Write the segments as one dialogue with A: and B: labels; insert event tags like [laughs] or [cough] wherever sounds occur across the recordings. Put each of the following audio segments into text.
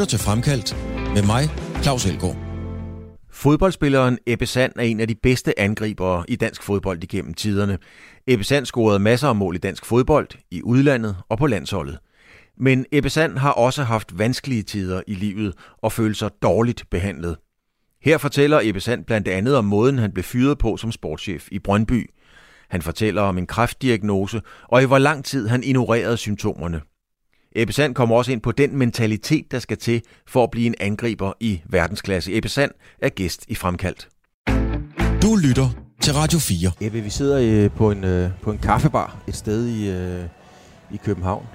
A: lytter til Fremkaldt med mig, Claus Elgaard.
B: Fodboldspilleren Ebbe Sand er en af de bedste angribere i dansk fodbold igennem tiderne. Ebbe Sand scorede masser af mål i dansk fodbold, i udlandet og på landsholdet. Men Ebbe Sand har også haft vanskelige tider i livet og følt sig dårligt behandlet. Her fortæller Ebbe Sand blandt andet om måden, han blev fyret på som sportschef i Brøndby. Han fortæller om en kræftdiagnose og i hvor lang tid han ignorerede symptomerne. Ebbe Sand kommer også ind på den mentalitet, der skal til for at blive en angriber i verdensklasse. Ebbe Sand er gæst i Fremkaldt.
A: Du lytter til Radio 4.
B: Ebbe, vi sidder øh, på en, øh, på en kaffebar et sted i, øh, i København.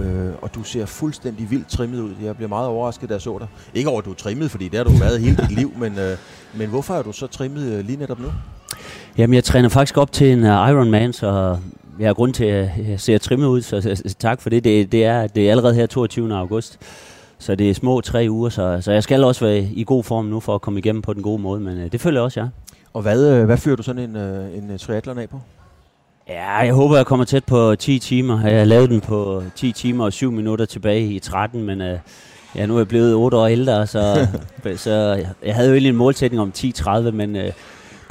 B: Øh, og du ser fuldstændig vildt trimmet ud. Jeg blev meget overrasket, da jeg så dig. Ikke over, at du er trimmet, fordi det har du været hele dit liv, [laughs] men, øh, men hvorfor er du så trimmet øh, lige netop nu?
C: Jamen, jeg træner faktisk op til en uh, Ironman, så jeg har grund til, at jeg ser trimmet ud, så, tak for det. det. Det er, det er allerede her 22. august, så det er små tre uger, så, så jeg skal også være i god form nu for at komme igennem på den gode måde, men øh, det føler jeg også, ja.
B: Og hvad, øh, hvad fører du sådan en, øh, en triathlon af på?
C: Ja, jeg håber, jeg kommer tæt på 10 timer. Jeg lavet den på 10 timer og 7 minutter tilbage i 13, men øh, ja, nu er jeg blevet 8 år ældre, så, [laughs] så jeg havde jo egentlig en målsætning om 10-30, men øh,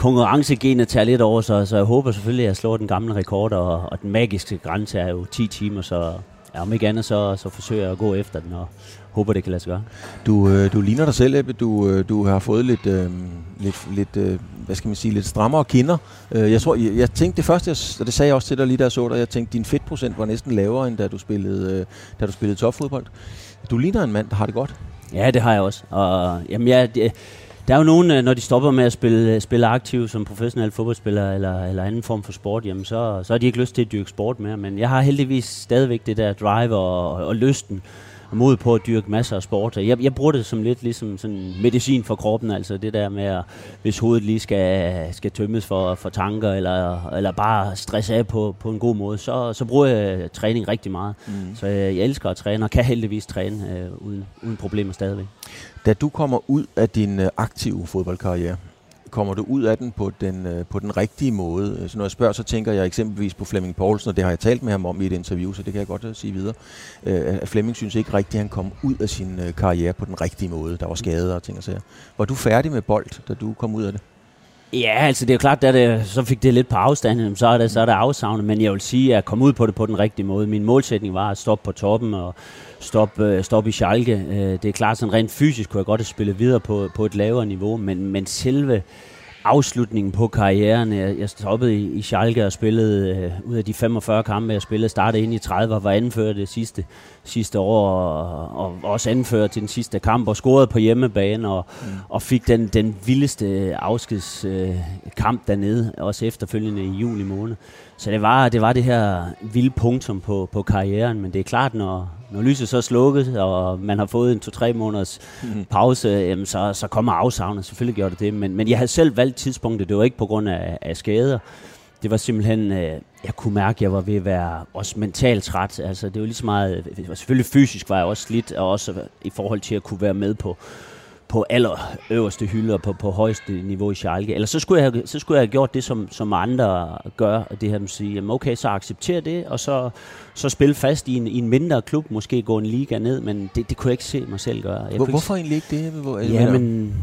C: konkurrencegenet tager lidt over, så, så jeg håber selvfølgelig, at jeg slår den gamle rekord, og, og den magiske grænse er jo 10 timer, så ja, om ikke andet, så, så forsøger jeg at gå efter den, og håber, det kan lade sig gøre.
B: Du, øh, du ligner dig selv, Ebbe. Du, øh, du har fået lidt, øh, lidt, lidt øh, hvad skal man sige, lidt strammere kinder. Øh, jeg tror, jeg, jeg tænkte det første, jeg, og det sagde jeg også til dig lige da jeg så dig, jeg tænkte, din fedtprocent var næsten lavere, end da du spillede, øh, da du spillede topfodbold. Du ligner en mand, der har det godt.
C: Ja, det har jeg også. Og, jamen, jeg, det, der er jo nogen, øh, når de stopper med at spille, øh, spille aktiv som professionel fodboldspiller eller, eller anden form for sport, jamen så, så har de ikke lyst til at dyrke sport mere. Men jeg har heldigvis stadigvæk det der drive og, og lysten mod på at dyrke masser af sport. Jeg, jeg bruger det som lidt ligesom sådan medicin for kroppen, altså det der med, at hvis hovedet lige skal, skal tømmes for, for tanker, eller, eller bare stresse af på, på en god måde, så, så bruger jeg træning rigtig meget. Mm. Så jeg, jeg elsker at træne, og kan heldigvis træne øh, uden, uden problemer stadigvæk.
B: Da du kommer ud af din øh, aktive fodboldkarriere, kommer du ud af den på den, øh, på den rigtige måde? Øh, så når jeg spørger, så tænker jeg eksempelvis på Flemming Poulsen, og det har jeg talt med ham om i et interview, så det kan jeg godt øh, sige videre. At Flemming synes ikke rigtigt, at han kom ud af sin karriere på den rigtige måde. Der var skader og ting og sager. Var du færdig med bold, da du kom ud af det?
C: Ja, altså det er jo klart, at det, så fik det lidt på afstand, så er det, så er det afsavnet, men jeg vil sige, at jeg kom ud på det på den rigtige måde. Min målsætning var at stoppe på toppen og stoppe, stoppe i Schalke. Det er klart, sådan rent fysisk kunne jeg godt have spillet videre på, på et lavere niveau, men, men selve afslutningen på karrieren. Jeg, jeg stoppede i, i Schalke og spillede øh, ud af de 45 kampe, jeg spillede, startede ind i 30 og var anført det sidste, sidste år, og, og også anført til den sidste kamp, og scorede på hjemmebane, og, mm. og fik den, den vildeste afskedskamp øh, dernede, også efterfølgende i juli måned. Så det var det, var det her vilde punktum på, på karrieren, men det er klart, når, når lyset så er slukket, og man har fået en to-tre måneders mm. pause, jamen så, så kommer afsavnet. Selvfølgelig gjorde det det, men, men jeg havde selv valgt tidspunktet. Det var ikke på grund af, af skader. Det var simpelthen, øh, jeg kunne mærke, at jeg var ved at være også mentalt træt. Altså, det var lige så meget, selvfølgelig fysisk var jeg også slidt, og også i forhold til at kunne være med på, på aller øverste hylde og på, på højeste niveau i Schalke. Eller så skulle jeg, så skulle jeg have gjort det, som, som andre gør, det her med at sige, jamen okay, så accepter det, og så, så spille fast i en, i en mindre klub, måske gå en liga ned, men det, det kunne jeg ikke se mig selv gøre. Jeg
B: Hvor, hvorfor egentlig ikke det? Hvor,
C: ja, men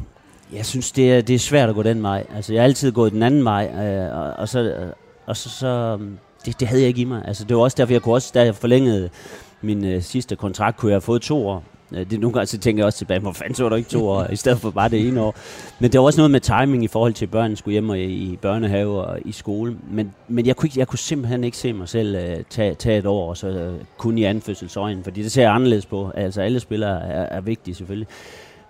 C: jeg synes, det er, det er svært at gå den vej. Altså, jeg har altid gået den anden vej, øh, og, og så, og så, så det, det havde jeg ikke i mig. Altså, det var også derfor, jeg kunne også, da jeg forlængede min øh, sidste kontrakt, kunne jeg have fået to år. Øh, det, nogle gange så tænker jeg også tilbage, hvor fanden så der ikke to år, i stedet for bare det ene år. Men det var også noget med timing i forhold til, at børnene skulle hjem og i, i børnehave og i skole. Men, men jeg, kunne ikke, jeg kunne simpelthen ikke se mig selv uh, tage, tage et år, og så uh, kun i anfødselsøjen, fordi det ser jeg anderledes på. Altså alle spillere er, er vigtige selvfølgelig.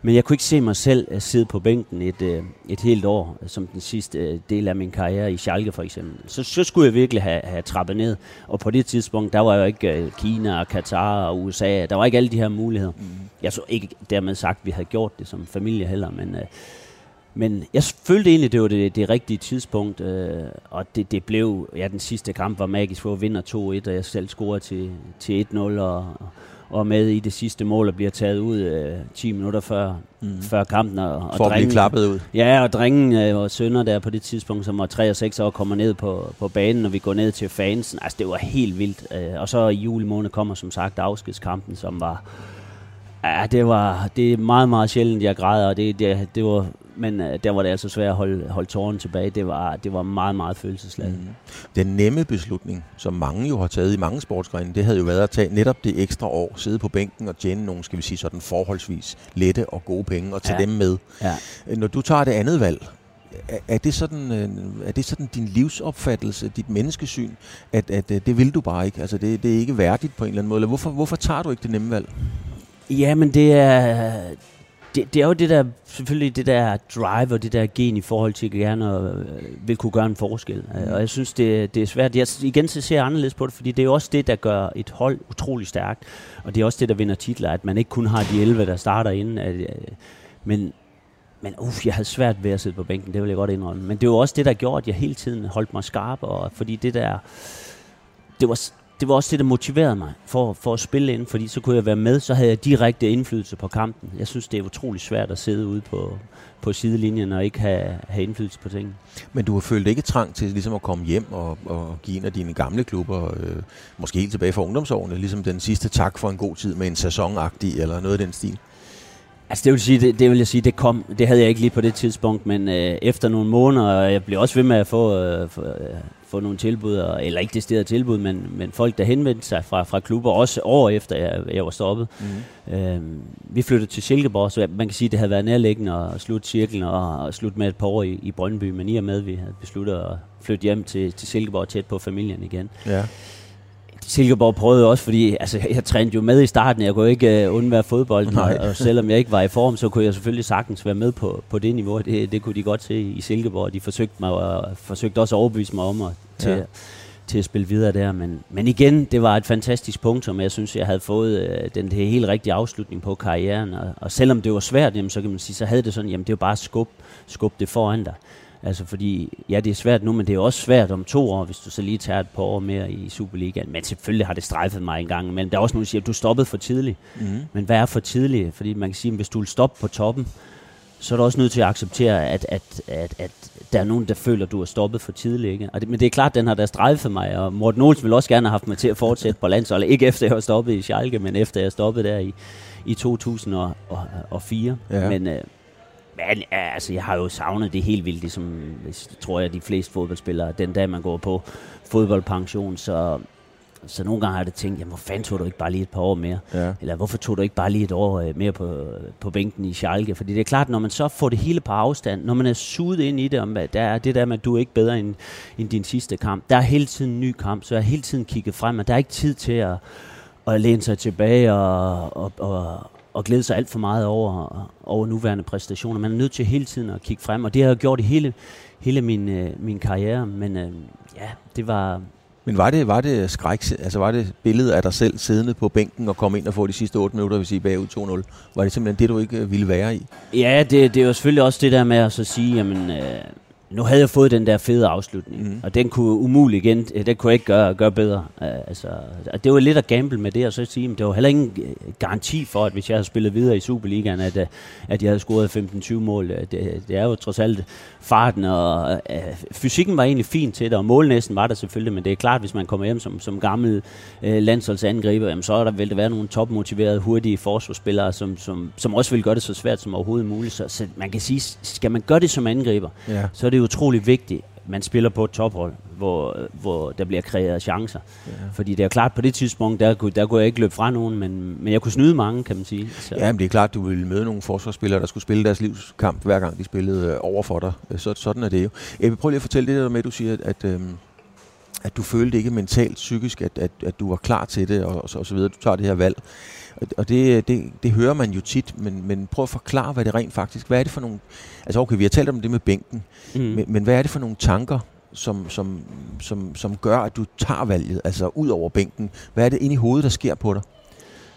C: Men jeg kunne ikke se mig selv at sidde på bænken et, øh, et helt år, som den sidste øh, del af min karriere i Schalke for eksempel. Så, så skulle jeg virkelig have, have trappet ned. Og på det tidspunkt, der var jo ikke øh, Kina og Katar og USA. Der var ikke alle de her muligheder. Mm. Jeg så ikke dermed sagt, at vi havde gjort det som familie heller, men... men jeg følte egentlig, det var det, det rigtige tidspunkt, øh, og det, det blev, ja, den sidste kamp var magisk, hvor vi vinder 2-1, og jeg selv scorede til, til 1-0, og, og med i det sidste mål og bliver taget ud øh, 10 minutter før, mm. før kampen. Og,
B: og For at blive klappet ud.
C: Ja, og drengen øh, og sønner der på det tidspunkt, som var 3 og 6 år, kommer ned på, på banen, og vi går ned til fansen. Altså, det var helt vildt. Øh, og så i juli måned kommer som sagt afskedskampen, som var Ja, det var det er meget, meget sjældent, jeg græder, og det, det, det var, men uh, der var det altså svært at holde, holde tårnen tilbage. Det var, det var meget, meget følelsesladet. Mm.
B: Den nemme beslutning, som mange jo har taget i mange sportsgrene, det havde jo været at tage netop det ekstra år, sidde på bænken og tjene nogle, skal vi sige sådan forholdsvis lette og gode penge, og tage ja. dem med. Ja. Når du tager det andet valg, er, det sådan, øh, er det sådan din livsopfattelse, dit menneskesyn, at, at øh, det vil du bare ikke? Altså det, det er ikke værdigt på en eller anden måde. Eller hvorfor, hvorfor tager du ikke det nemme valg?
C: Ja, men det er, det, det er jo det der, selvfølgelig det der drive og det der gen i forhold til at gerne øh, vil kunne gøre en forskel. Mm. Og jeg synes, det, det er svært. Jeg, igen så ser jeg anderledes på det, fordi det er jo også det, der gør et hold utrolig stærkt. Og det er også det, der vinder titler, at man ikke kun har de 11, der starter inden. At, men men uff, jeg havde svært ved at sidde på bænken, det vil jeg godt indrømme. Men det var også det, der gjorde, at jeg hele tiden holdt mig skarp, og fordi det der, det var, det var også det, der motiverede mig for, for at spille ind, fordi så kunne jeg være med, så havde jeg direkte indflydelse på kampen. Jeg synes, det er utrolig svært at sidde ude på, på sidelinjen og ikke have, have indflydelse på tingene.
B: Men du har følt ikke trang til ligesom at komme hjem og, og give en af dine gamle klubber, øh, måske helt tilbage fra ungdomsårene, ligesom den sidste tak for en god tid med en sæsonagtig eller noget af den stil?
C: Altså det vil, sige, det, det vil jeg sige, det kom, det havde jeg ikke lige på det tidspunkt, men øh, efter nogle måneder, og jeg blev også ved med at få, øh, få, øh, få nogle tilbud, eller ikke sted tilbud, men, men folk, der henvendte sig fra, fra klubber, også år efter jeg, jeg var stoppet. Mm. Øh, vi flyttede til Silkeborg, så man kan sige, det havde været nærliggende at slutte cirklen og, og slutte med et par år i, i Brøndby, men i og med, at vi havde besluttet at flytte hjem til, til Silkeborg tæt på familien igen. Ja Silkeborg prøvede også, fordi altså, jeg trænede jo med i starten, jeg kunne ikke uh, undvære fodbold, og, og selvom jeg ikke var i form, så kunne jeg selvfølgelig sagtens være med på, på det niveau. Det, det kunne de godt se i Silkeborg. De forsøgte, mig, og forsøgte også at overbevise mig om at, til, ja. til at spille videre der. Men, men igen, det var et fantastisk punkt, som jeg synes, jeg havde fået uh, den det helt rigtige afslutning på karrieren. Og, og selvom det var svært, jamen, så kan man sige, så havde det sådan, jamen det var bare skub, skub det foran dig. Altså fordi, ja det er svært nu, men det er også svært om to år, hvis du så lige tager et par år mere i Superligaen. Men selvfølgelig har det strejfet mig en gang Men Der er også nogen, der siger, at du stoppede for tidligt. Mm. Men hvad er for tidligt? Fordi man kan sige, at hvis du vil stoppe på toppen, så er du også nødt til at acceptere, at, at, at, at der er nogen, der føler, at du er stoppet for tidligt. Ikke? Og det, men det er klart, at den har der strejfet mig, og Morten Olsen vil også gerne have haft mig til at fortsætte på landsholdet. Ikke efter jeg har stoppet i Schalke, men efter jeg stoppede der i, i 2004. Ja. Men, øh, men altså, jeg har jo savnet det helt vildt, ligesom, tror jeg, de fleste fodboldspillere, den dag man går på fodboldpension, så, så nogle gange har jeg tænkt, jamen, hvor fanden tog du ikke bare lige et par år mere? Ja. Eller hvorfor tog du ikke bare lige et år øh, mere på, på bænken i Schalke? Fordi det er klart, når man så får det hele på afstand, når man er suget ind i det, om, der er det der med, at du er ikke bedre end, end din sidste kamp. Der er hele tiden en ny kamp, så jeg har hele tiden kigget frem, og der er ikke tid til at, at læne sig tilbage og, og, og, og glæde sig alt for meget over, over nuværende præstationer. Man er nødt til hele tiden at kigge frem, og det har jeg gjort i hele, hele min, øh, min karriere. Men øh, ja, det var...
B: Men var det, var det skræk, altså var det billedet af dig selv siddende på bænken og komme ind og få de sidste 8 minutter, hvis I bagud 2-0? Var det simpelthen det, du ikke ville være i?
C: Ja, det, det er jo selvfølgelig også det der med at så sige, jamen... Øh, nu havde jeg fået den der fede afslutning, mm. og den kunne umuligt igen, øh, den kunne jeg ikke gøre, gøre bedre. Uh, altså, det var lidt at gamble med det, og så sige, men det var heller ingen øh, garanti for, at hvis jeg havde spillet videre i Superligaen, at, at jeg havde scoret 15-20 mål. Det, det er jo trods alt farten, og uh, fysikken var egentlig fint til det, og målnæsten var der selvfølgelig, men det er klart, hvis man kommer hjem som, som gammel uh, landsholdsangriber, jamen, så er der, vil det være nogle topmotiverede, hurtige forsvarsspillere, som, som, som også vil gøre det så svært som overhovedet muligt. Så, så man kan sige, skal man gøre det som angriber, ja. så er det det utrolig vigtigt, at man spiller på et tophold, hvor, hvor der bliver kreeret chancer. Ja. Fordi det er klart, på det tidspunkt, der, der kunne jeg ikke løbe fra nogen, men, men jeg kunne snyde mange, kan man sige.
B: Så. Ja, men det er klart, du ville møde nogle forsvarsspillere, der skulle spille deres livskamp, hver gang de spillede øh, over for dig. Øh, så, sådan er det jo. Jeg vil prøve lige at fortælle det der med, at du siger, at, øhm, at du følte ikke mentalt, psykisk, at, at, at du var klar til det, og, og, så, og så videre. Du tager det her valg. Og det, det, det hører man jo tit, men, men prøv at forklare, hvad det rent faktisk Hvad er det for nogle... Altså okay, vi har talt om det med bænken, mm. men, men hvad er det for nogle tanker, som, som, som, som gør, at du tager valget, altså ud over bænken? Hvad er det inde i hovedet, der sker på dig?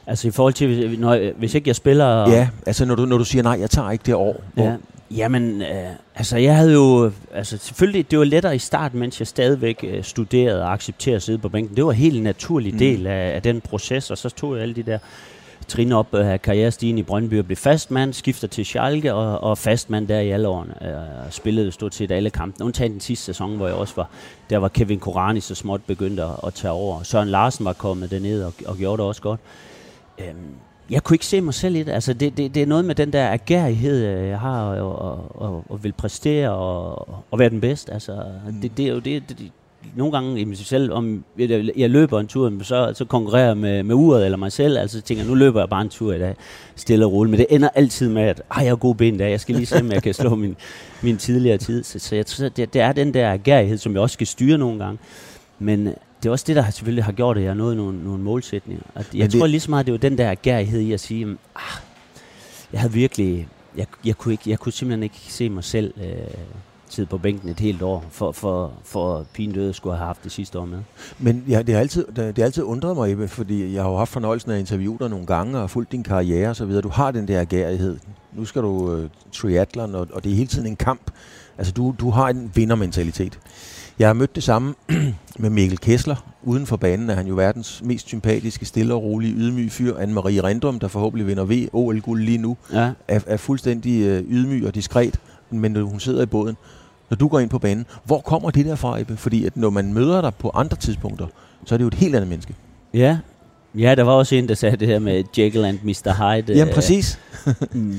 C: Altså i forhold til, når, hvis ikke jeg spiller...
B: Ja, altså når du, når du siger, nej, jeg tager ikke det år. Hvor, ja.
C: Jamen, øh, altså jeg havde jo, altså selvfølgelig, det var lettere i starten, mens jeg stadigvæk øh, studerede og accepterede at sidde på bænken. Det var en helt naturlig mm. del af, af den proces, og så tog jeg alle de der trin op af karrierestigen i Brøndby og blev fastmand, skifter til Schalke og, og fastmand der i alle årene. Øh, spillede stort set alle kampene, undtagen den sidste sæson, hvor jeg også var, der var Kevin Korani så småt begyndt at, at tage over. Søren Larsen var kommet derned og, og gjorde det også godt. Øhm, jeg kunne ikke se mig selv i det. Altså, det, det, det er noget med den der agerighed, øh, jeg har, og, og, og, og vil præstere og, og være den bedste. Altså, mm. det, det er jo det, det, nogle gange i mig selv, om jeg, løber en tur, så, så konkurrerer jeg med, med uret eller mig selv, altså så tænker nu løber jeg bare en tur i dag, stille og roligt, men det ender altid med, at jeg har gode ben i dag, jeg skal lige se, om jeg kan slå [laughs] min, min tidligere tid, så, så jeg tror, det, det er den der agerighed, som jeg også skal styre nogle gange, men det er også det, der selvfølgelig har gjort, at jeg har nået nogle, nogle målsætninger. At jeg det, tror lige så meget, det var den der agerighed i at sige, ah, jeg havde virkelig, jeg, jeg, kunne ikke, jeg kunne simpelthen ikke se mig selv øh, sidde på bænken et helt år, for, for, for pigen døde skulle have haft det sidste år med.
B: Men ja, det har altid, det har altid undret mig, Ebbe, fordi jeg har jo haft fornøjelsen af at interviewe dig nogle gange og fulgt din karriere og så videre. Du har den der agerighed. Nu skal du uh, triathlon, og, og det er hele tiden en kamp. Altså, du, du har en vindermentalitet. Jeg har mødt det samme [clears throat] med Mikkel Kessler. Uden for banen er han jo verdens mest sympatiske, stille og rolige, ydmyg fyr. Anne-Marie Rendrum, der forhåbentlig vinder V, OL-guld lige nu, ja. er, er fuldstændig øh, ydmyg og diskret, men hun sidder i båden. Når du går ind på banen, hvor kommer det der fra, Ebbe? Fordi at når man møder dig på andre tidspunkter, så er det jo et helt andet menneske.
C: Ja, ja der var også en, der sagde det her med Jekyll and Mr. Hyde.
B: Jamen præcis. [laughs]
C: Mm.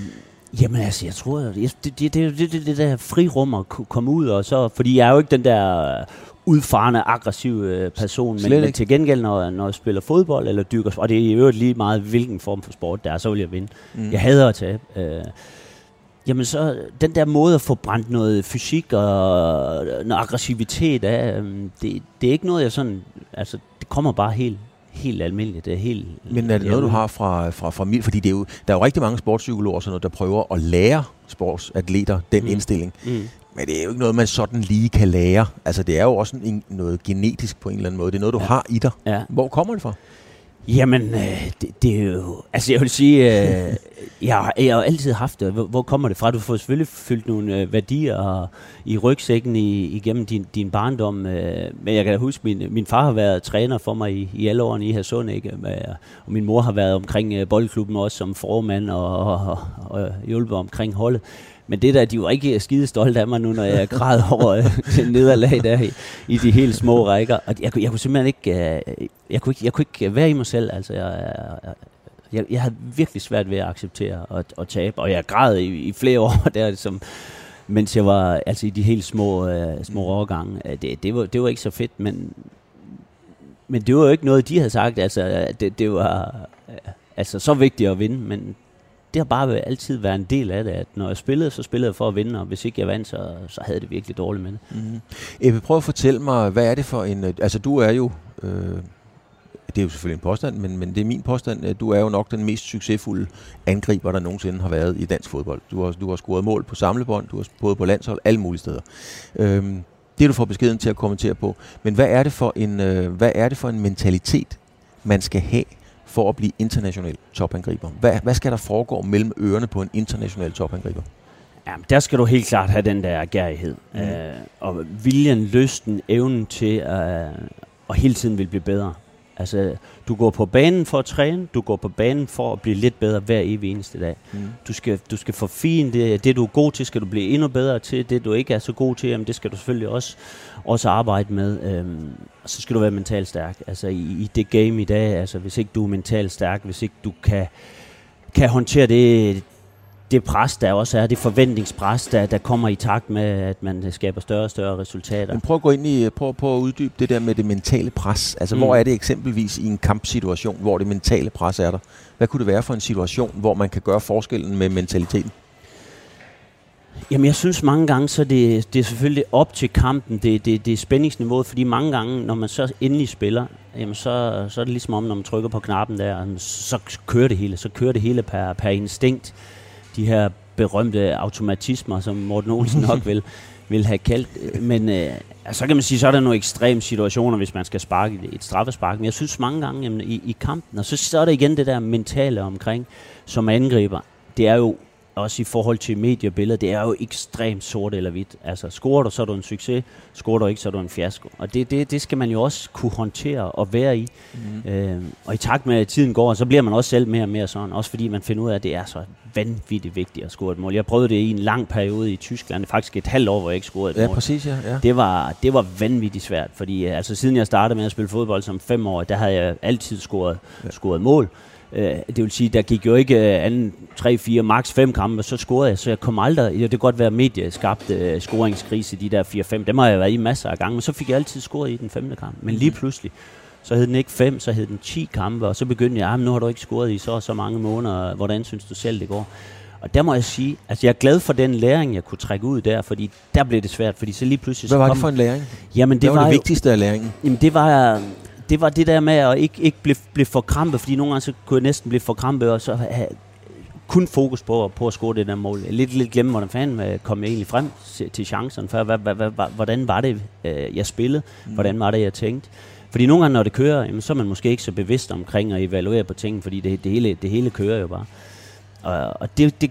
C: Jamen altså, jeg tror, det, det, det, det, det, det der frirum at komme ud, og så, fordi jeg er jo ikke den der udfarende, aggressiv øh, person, men, men til gengæld, når, når jeg spiller fodbold eller dykker, og det er i øvrigt lige meget, hvilken form for sport der er, så vil jeg vinde. Mm. Jeg hader at tabe. Øh, jamen så, den der måde at få brændt noget fysik og noget aggressivitet af, øh, det, det er ikke noget, jeg sådan, altså, det kommer bare helt helt almindeligt. Det er helt,
B: Men er det noget, du har fra, fra familie? Fordi det er jo, der er jo rigtig mange sportspsykologer, sådan noget, der prøver at lære sportsatleter den mm. indstilling. Mm. Men det er jo ikke noget, man sådan lige kan lære. Altså, det er jo også en, noget genetisk på en eller anden måde. Det er noget, du ja. har i dig. Ja. Hvor kommer det fra?
C: Jamen, øh, det, det er jo... Altså, jeg vil sige, øh, [laughs] jeg, jeg har altid haft det. Hvor, hvor kommer det fra? Du får selvfølgelig fyldt nogle øh, værdier i rygsækken i, igennem din, din barndom. Øh, men jeg kan da huske, min, min far har været træner for mig i, i alle årene i Hadsund, ikke? Og min mor har været omkring øh, boldklubben også som formand og, og, og, og hjulpet omkring holdet. Men det der, de var ikke skide stolte af mig nu, når jeg græd over øh, det nederlag der i, i de helt små rækker. Og jeg, jeg kunne simpelthen ikke, øh, jeg, kunne ikke, jeg kunne ikke være i mig selv. Altså, jeg, jeg, jeg, jeg havde virkelig svært ved at acceptere at, at tabe, og jeg græd i, i flere [laughs] år der, som, mens jeg var altså i de helt små, øh, små årgange. Øh, det, det, var, det var ikke så fedt, men, men det var jo ikke noget, de havde sagt. Altså, det, det var altså, så vigtigt at vinde, men det har bare altid været en del af det, at når jeg spillede, så spillede jeg for at vinde, og hvis ikke jeg vandt, så, så havde det virkelig dårligt med det.
B: Mm-hmm. Ebbe, prøv at fortælle mig, hvad er det for en... Øh, altså, du er jo... Øh, det er jo selvfølgelig en påstand, men, men det er min påstand, du er jo nok den mest succesfulde angriber, der nogensinde har været i dansk fodbold. Du har, du har scoret mål på samlebånd, du har både på landshold, alle mulige steder. Øh, det er du får beskeden til at kommentere på. Men hvad er det for en, øh, hvad er det for en mentalitet, man skal have for at blive international topangriber? Hvad, hvad skal der foregå mellem ørerne på en international topangriber?
C: Jamen, der skal du helt klart have den der gærighed. Mm. Øh, og viljen, lysten, evnen til at, at hele tiden vil blive bedre. Altså, du går på banen for at træne, du går på banen for at blive lidt bedre hver evig eneste dag. Mm. Du, skal, du skal forfine det, det, du er god til, skal du blive endnu bedre til. Det, du ikke er så god til, jamen, det skal du selvfølgelig også, også arbejde med. Øhm, så skal du være mentalt stærk. Altså, i, i det game i dag, altså, hvis ikke du er mentalt stærk, hvis ikke du kan, kan håndtere det, det pres, der også er, det forventningspres, der, der kommer i takt med, at man skaber større og større resultater.
B: Men prøv at gå ind i, prøv, prøv at uddybe det der med det mentale pres. Altså, mm. hvor er det eksempelvis i en kampsituation, hvor det mentale pres er der? Hvad kunne det være for en situation, hvor man kan gøre forskellen med mentaliteten?
C: Jamen, jeg synes mange gange, så det, det er selvfølgelig op til kampen, det, det, det er spændingsniveauet, fordi mange gange, når man så endelig spiller, jamen så, så er det ligesom om, når man trykker på knappen der, så kører det hele, så kører det hele per, per instinkt de her berømte automatismer, som Morten Olsen nok [laughs] vil, vil have kaldt. Men øh, altså, så kan man sige, så er der nogle ekstreme situationer, hvis man skal sparke et straffespark. Men jeg synes mange gange jamen, i, i kampen, og så, så er der igen det der mentale omkring, som angriber. Det er jo også i forhold til mediebilledet, det er jo ekstremt sort eller hvidt. Altså, scorer du, så er du en succes. Scorer du ikke, så er du en fiasko. Og det, det, det skal man jo også kunne håndtere og være i. Mm. Øh, og i takt med, at tiden går, så bliver man også selv mere og mere sådan. Også fordi man finder ud af, at det er så vanvittigt vigtigt at score et mål. Jeg prøvede det i en lang periode i Tyskland, faktisk et halvt år, hvor jeg ikke scorede et
B: Ja,
C: mål.
B: præcis, ja. ja.
C: Det var, det var vanvittigt svært, fordi øh, altså, siden jeg startede med at spille fodbold som fem år, der havde jeg altid scoret, ja. scoret mål. Øh, det vil sige, der gik jo ikke øh, anden 3, 4, max 5 kampe, og så scorede jeg, så jeg kom aldrig, ja, det kan godt være medieskabt øh, scoringskrise, de der 4-5, dem har jeg været i masser af gange, men så fik jeg altid scoret i den femte kamp. Men lige pludselig, så hed den ikke 5, så hed den 10 kampe, og så begyndte jeg, ah, nu har du ikke scoret i så og så mange måneder, hvordan synes du selv det går? Og der må jeg sige, altså jeg er glad for den læring, jeg kunne trække ud der, fordi der blev det svært, fordi så lige pludselig...
B: Hvad var det for en læring?
C: Jamen
B: Det, det var,
C: var
B: det
C: jo-
B: vigtigste af læringen.
C: Jamen det var, det var det der med at ikke, ikke blive, blive for krampe, fordi nogle gange så kunne jeg næsten blive for krampe, og så have kun fokus på, på at score det der mål. Lidt, lidt glemme, hvordan fanden øh, kom jeg egentlig frem til, chancen før. Hvad, hvad, hvad, hvad, hvordan var det, øh, jeg spillede? Mm. Hvordan var det, jeg tænkte? Fordi nogle gange, når det kører, jamen, så er man måske ikke så bevidst omkring at evaluere på tingene, fordi det, det, hele, det hele kører jo bare. Og, og det, det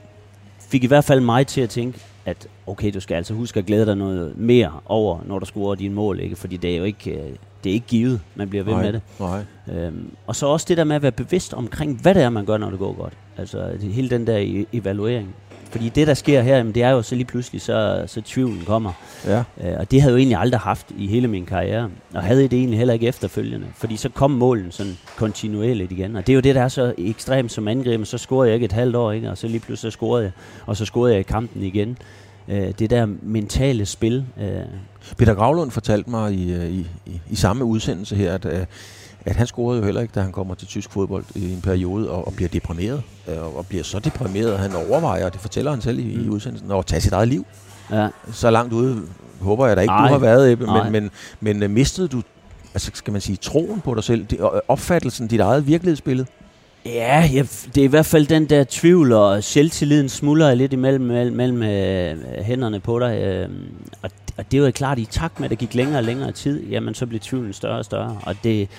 C: fik i hvert fald mig til at tænke, at okay, du skal altså huske at glæde dig noget mere over, når du scorer dine mål, ikke? fordi det er jo ikke, øh, det er ikke givet, man bliver ved
B: Nej,
C: med det.
B: Nej.
C: Øhm, og så også det der med at være bevidst omkring, hvad det er, man gør, når det går godt. Altså hele den der e- evaluering. Fordi det, der sker her, jamen, det er jo så lige pludselig, så, så tvivlen kommer.
B: Ja.
C: Øh, og det havde jeg jo egentlig aldrig haft i hele min karriere. Og havde det egentlig heller ikke efterfølgende. Fordi så kom målen sådan kontinuerligt igen. Og det er jo det, der er så ekstremt som angriber. Så scorede jeg ikke et halvt år, ikke? og så lige pludselig så scorede jeg. Og så scorede jeg i kampen igen. Øh, det der mentale spil. Øh,
B: Peter Gravlund fortalte mig i, øh, i, i, i samme udsendelse her, at, øh, at han scorede jo heller ikke, da han kommer til tysk fodbold i en periode, og, og bliver deprimeret. øh, Og bliver så deprimeret, at han overvejer, og det fortæller han selv i, i udsendelsen, at tage sit eget liv.
C: ja.
B: Så langt ude håber jeg da ikke,
C: Nej.
B: du har været, Ebbe,
C: Nej.
B: men, men, men øh, mistede du, altså skal man sige, troen på dig selv, det, og opfattelsen, dit eget virkelighedsbillede?
C: Ja, jeg, det er i hvert fald den der tvivl, og selvtilliden smuldrer lidt imellem mellem, mellem øh, hænderne på dig. Øh, og, og det er jo klart, i takt med, at det gik længere og længere tid, jamen så blev tvivlen større og større. Og det,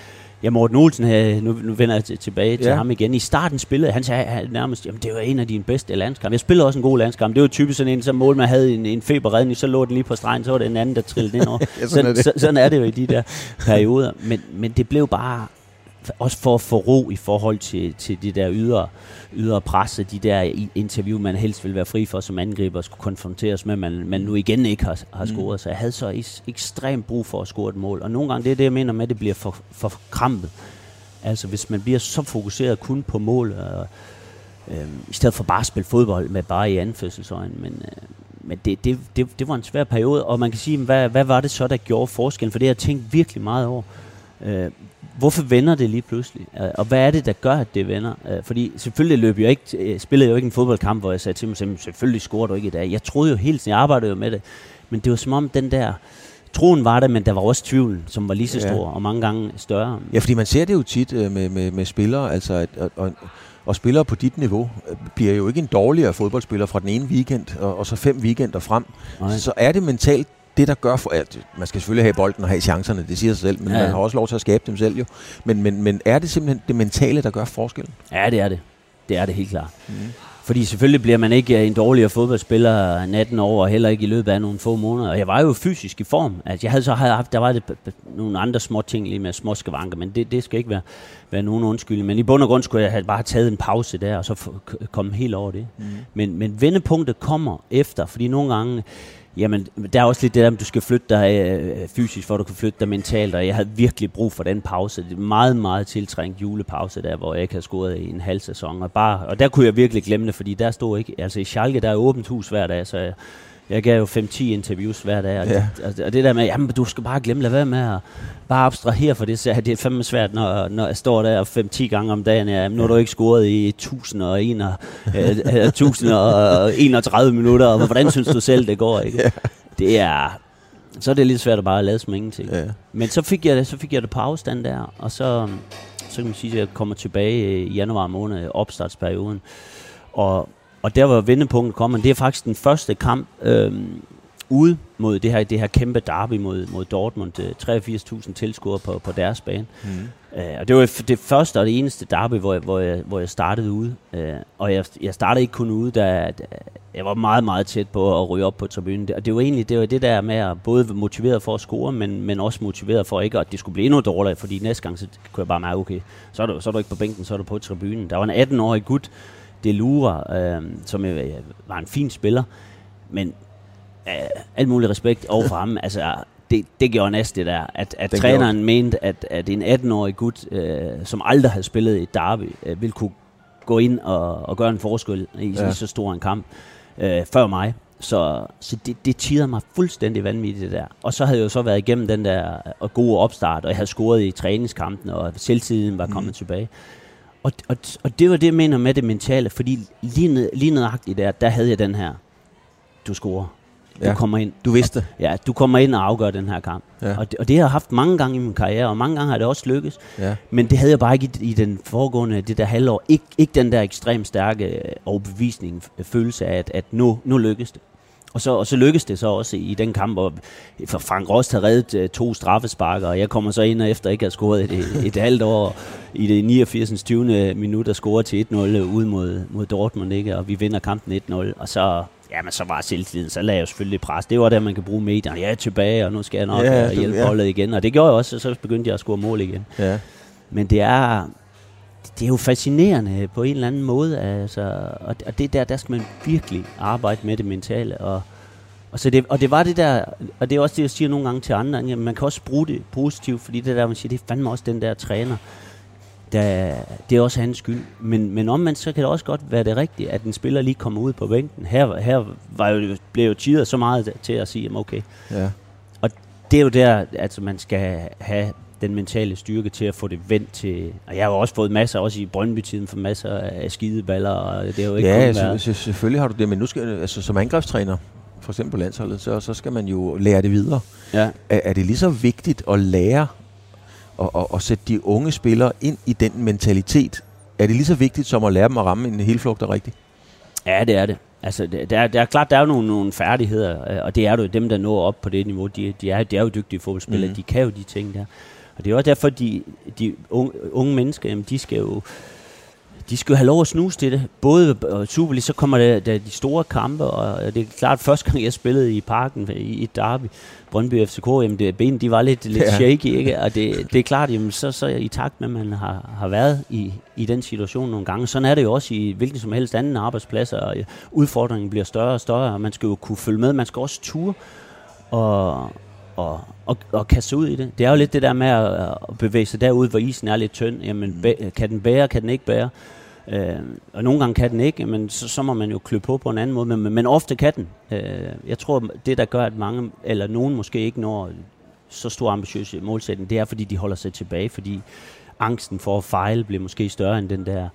C: ja, Morten Olsen her, nu, nu vender jeg til- tilbage til
B: Ja.
C: ham igen. I starten spillede han sagde han nærmest, jamen det var en af dine bedste landskampe. Jeg spillede også en god landskamp. Det var typisk sådan en, som mål man havde en, en feberredning, så lå den lige på stregen, så var det en anden, der trillede [laughs] ind over.
B: Ja, sådan er det.
C: Så, sådan er det jo i de der perioder. Men, men det blev bare også for at få ro i forhold til, til de der ydre, ydre presse, de der interview, man helst vil være fri for som angriber, skulle konfronteres med, man, man nu igen ikke har, har scoret. Så jeg havde så is- ekstremt brug for at score et mål. Og nogle gange, det er det, jeg mener med, at det bliver for, for krampet. Altså, hvis man bliver så fokuseret kun på mål, og, øh, i stedet for bare at spille fodbold med bare i anførselsøjen. Men, øh, men det, det, det, det var en svær periode, og man kan sige, hvad, hvad var det så, der gjorde forskellen? For det har jeg tænkt virkelig meget over. Øh, hvorfor vender det lige pludselig? Øh, og hvad er det, der gør, at det vender? Øh, fordi selvfølgelig løb jeg ikke, øh, spillede jeg jo ikke en fodboldkamp, hvor jeg sagde til mig selv, selvfølgelig scorer du ikke i dag. Jeg troede jo tiden, jeg arbejdede jo med det. Men det var som om den der, troen var der, men der var også tvivlen, som var lige så
B: Ja.
C: stor, og mange gange større.
B: Ja, fordi man ser det jo tit med, med, med spillere, altså at, og, og, og spillere på dit niveau bliver jo ikke en dårligere fodboldspiller fra den ene weekend, og, og så fem weekender frem.
C: Nej.
B: Så er det mentalt det, der gør for alt. Man skal selvfølgelig have bolden og have chancerne, det siger sig selv, men
C: Ja,
B: man har også lov til at skabe dem selv jo. Men, men, men er det simpelthen det mentale, der gør forskellen?
C: Ja, det er det. Det er det helt klart. Mm. Fordi selvfølgelig bliver man ikke øh, en dårligere fodboldspiller 18 år, og heller ikke i løbet af nogle få måneder. Og jeg var jo fysisk i form. Altså, jeg havde så havde haft, der var det nogle andre små ting lige med små skavanker, men det, det skal ikke være, være nogen undskyld. Men i bund og grund skulle jeg have bare taget en pause der, og så komme helt over det. Mm. Men, men vendepunktet kommer efter, fordi nogle gange, Jamen, der er også lidt det der, at du skal flytte dig øh, fysisk, for at du kan flytte dig mentalt, og jeg havde virkelig brug for den pause. Det er meget, meget tiltrængt julepause der, hvor jeg ikke havde scoret i en halv sæson. Og, bare, og der kunne jeg virkelig glemme det, fordi der stod ikke, altså i Schalke, der er åbent hus hver dag, så jeg, jeg gav jo 5-10 interviews hver dag, og,
B: Ja.
C: ja. og, og det der med, jamen du skal bare glemme, lad være med at bare abstrahere for det, så det er fandme svært, når, når jeg står der 5-10 gange om dagen, ja, nu har du ikke scoret i 1001, og, øh, øh, 1031 minutter, og hvordan synes du selv, det går, ikke? Det er, så er det lidt svært at bare lade som ingenting.
B: Ja.
C: Men så fik jeg det, så fik jeg det på afstand der, og så, så kan man sige, at jeg kommer tilbage i januar måned, opstartsperioden. Og, og der var vendepunktet kommet. Det er faktisk den første kamp øhm, ude mod det her, det her kæmpe derby mod, mod Dortmund. Øh, 83.000 tilskuere på, på deres bane.
B: Mm.
C: Øh, og det var det første og det eneste derby, hvor jeg, hvor jeg, hvor jeg startede ude. Øh, og jeg, jeg startede ikke kun ude, da da- jeg var meget, meget tæt på at ryge op på tribunen. Det- Og det var egentlig det, var det der med at både være motiveret for at score, men, men også motiveret for ikke, at det skulle blive endnu dårligere, fordi næste gang, så kunne jeg bare mærke, okay, så er du, så er du ikke på bænken, så er du på tribunen. Der var en 18-årig gut, Delura, øh, som øh, var en fin spiller, men øh, alt mulig respekt over for ham. [laughs] Altså, det, det gjorde næste det der, at, at træneren gjorde. mente, at, at en 18-årig gut, øh, som aldrig havde spillet i derby, øh, ville kunne gå ind og, og gøre en forskel i ja. så stor en kamp øh, før mig. Så, så det, det tirrede mig fuldstændig vanvittigt det der. Og så havde jeg jo så været igennem den der og øh, gode opstart, og jeg havde scoret i træningskampen, og selvtiden var kommet mm. tilbage. Og, og, og det var det, jeg mener med det mentale, fordi lige, ned, lige nøjagtigt der, der havde jeg den her, du scorer. Du ja. kommer ind.
B: Du vidste.
C: Ja, du kommer ind og afgør den her kamp. Ja. Og, det, og det har jeg haft mange gange i min karriere, og mange gange har det også lykkes. Ja. Men det havde jeg bare ikke i, i den foregående, det der halvår. Ik, ikke den der ekstremt stærke øh, overbevisning, følelse af, at, at nu, nu lykkes det. Og så, og så lykkedes det så også i den kamp, hvor Frank Rost havde reddet uh, to straffesparker, og jeg kommer så ind og efter ikke at have scoret et, et halvt år i det 89. 20. minut og scorer til 1-0 ud mod, mod Dortmund, ikke? og vi vinder kampen 1-0, og så Jamen, så var selvtiden, så lagde jeg selvfølgelig pres. Det var der, man kan bruge medierne. Er tilbage, og nu skal jeg nok ja, hjælpe ja. holdet igen. Og det gjorde jeg også, og så begyndte jeg at score mål igen. Ja. Men det er, det er jo fascinerende på en eller anden måde. Altså, og, og det der, der skal man virkelig arbejde med det mentale. Og, og, så det, og det var det der, og det er også det, jeg siger nogle gange til andre. Ikke? Man kan også bruge det positivt, fordi det der, man siger, det er fandme også den der træner. Der, det er også hans skyld. Men, men omvendt, så kan det også godt være det rigtige, at en spiller lige kommer ud på bænken. Her, her var jo, blev jo tider så meget til at sige, okay. Ja. Og det er jo der, altså man skal have den mentale styrke til at få det vendt til... Og jeg har jo også fået masser, også i Brøndby-tiden, for masser af skideballer, og det er jo ikke
B: Ja, været... selvfølgelig har du det, men nu skal, altså, som angrebstræner, for eksempel på landsholdet, så, så skal man jo lære det videre. Ja. Er, er det lige så vigtigt at lære og, og, og sætte de unge spillere ind i den mentalitet? Er det lige så vigtigt som at lære dem at ramme en helflugt rigtigt?
C: Ja, det er det. Altså, det, der, der er klart, der er jo nogle, nogle færdigheder, og det er jo dem, der når op på det niveau. De, de, er, de er jo dygtige fodboldspillere, mm. de kan jo de ting der. Og det er også derfor, de, de unge, unge mennesker, jamen, de skal jo de skal jo have lov at snuse til det. Både Super så kommer der, der de store kampe, og det er klart, første gang jeg spillede i parken i et derby, Brøndby FCK, jamen det, benene de var lidt, lidt ja. shaky, ikke? og det, det er klart, jamen så, så i takt med, at man har, har været i, i den situation nogle gange. Sådan er det jo også i hvilken som helst anden arbejdsplads, og udfordringen bliver større og større, og man skal jo kunne følge med, man skal også ture, og, og, og, og kaste ud i det. Det er jo lidt det der med at, at bevæge sig derud, hvor isen er lidt tynd. Jamen, bæ, kan den bære, kan den ikke bære? Øh, og nogle gange kan den ikke, men så, så må man jo klø på på en anden måde. Men, men ofte kan den. Øh, jeg tror, det der gør, at mange, eller nogen måske ikke når så stor ambitiøs målsætning, det er, fordi de holder sig tilbage, fordi angsten for at fejle bliver måske større end den der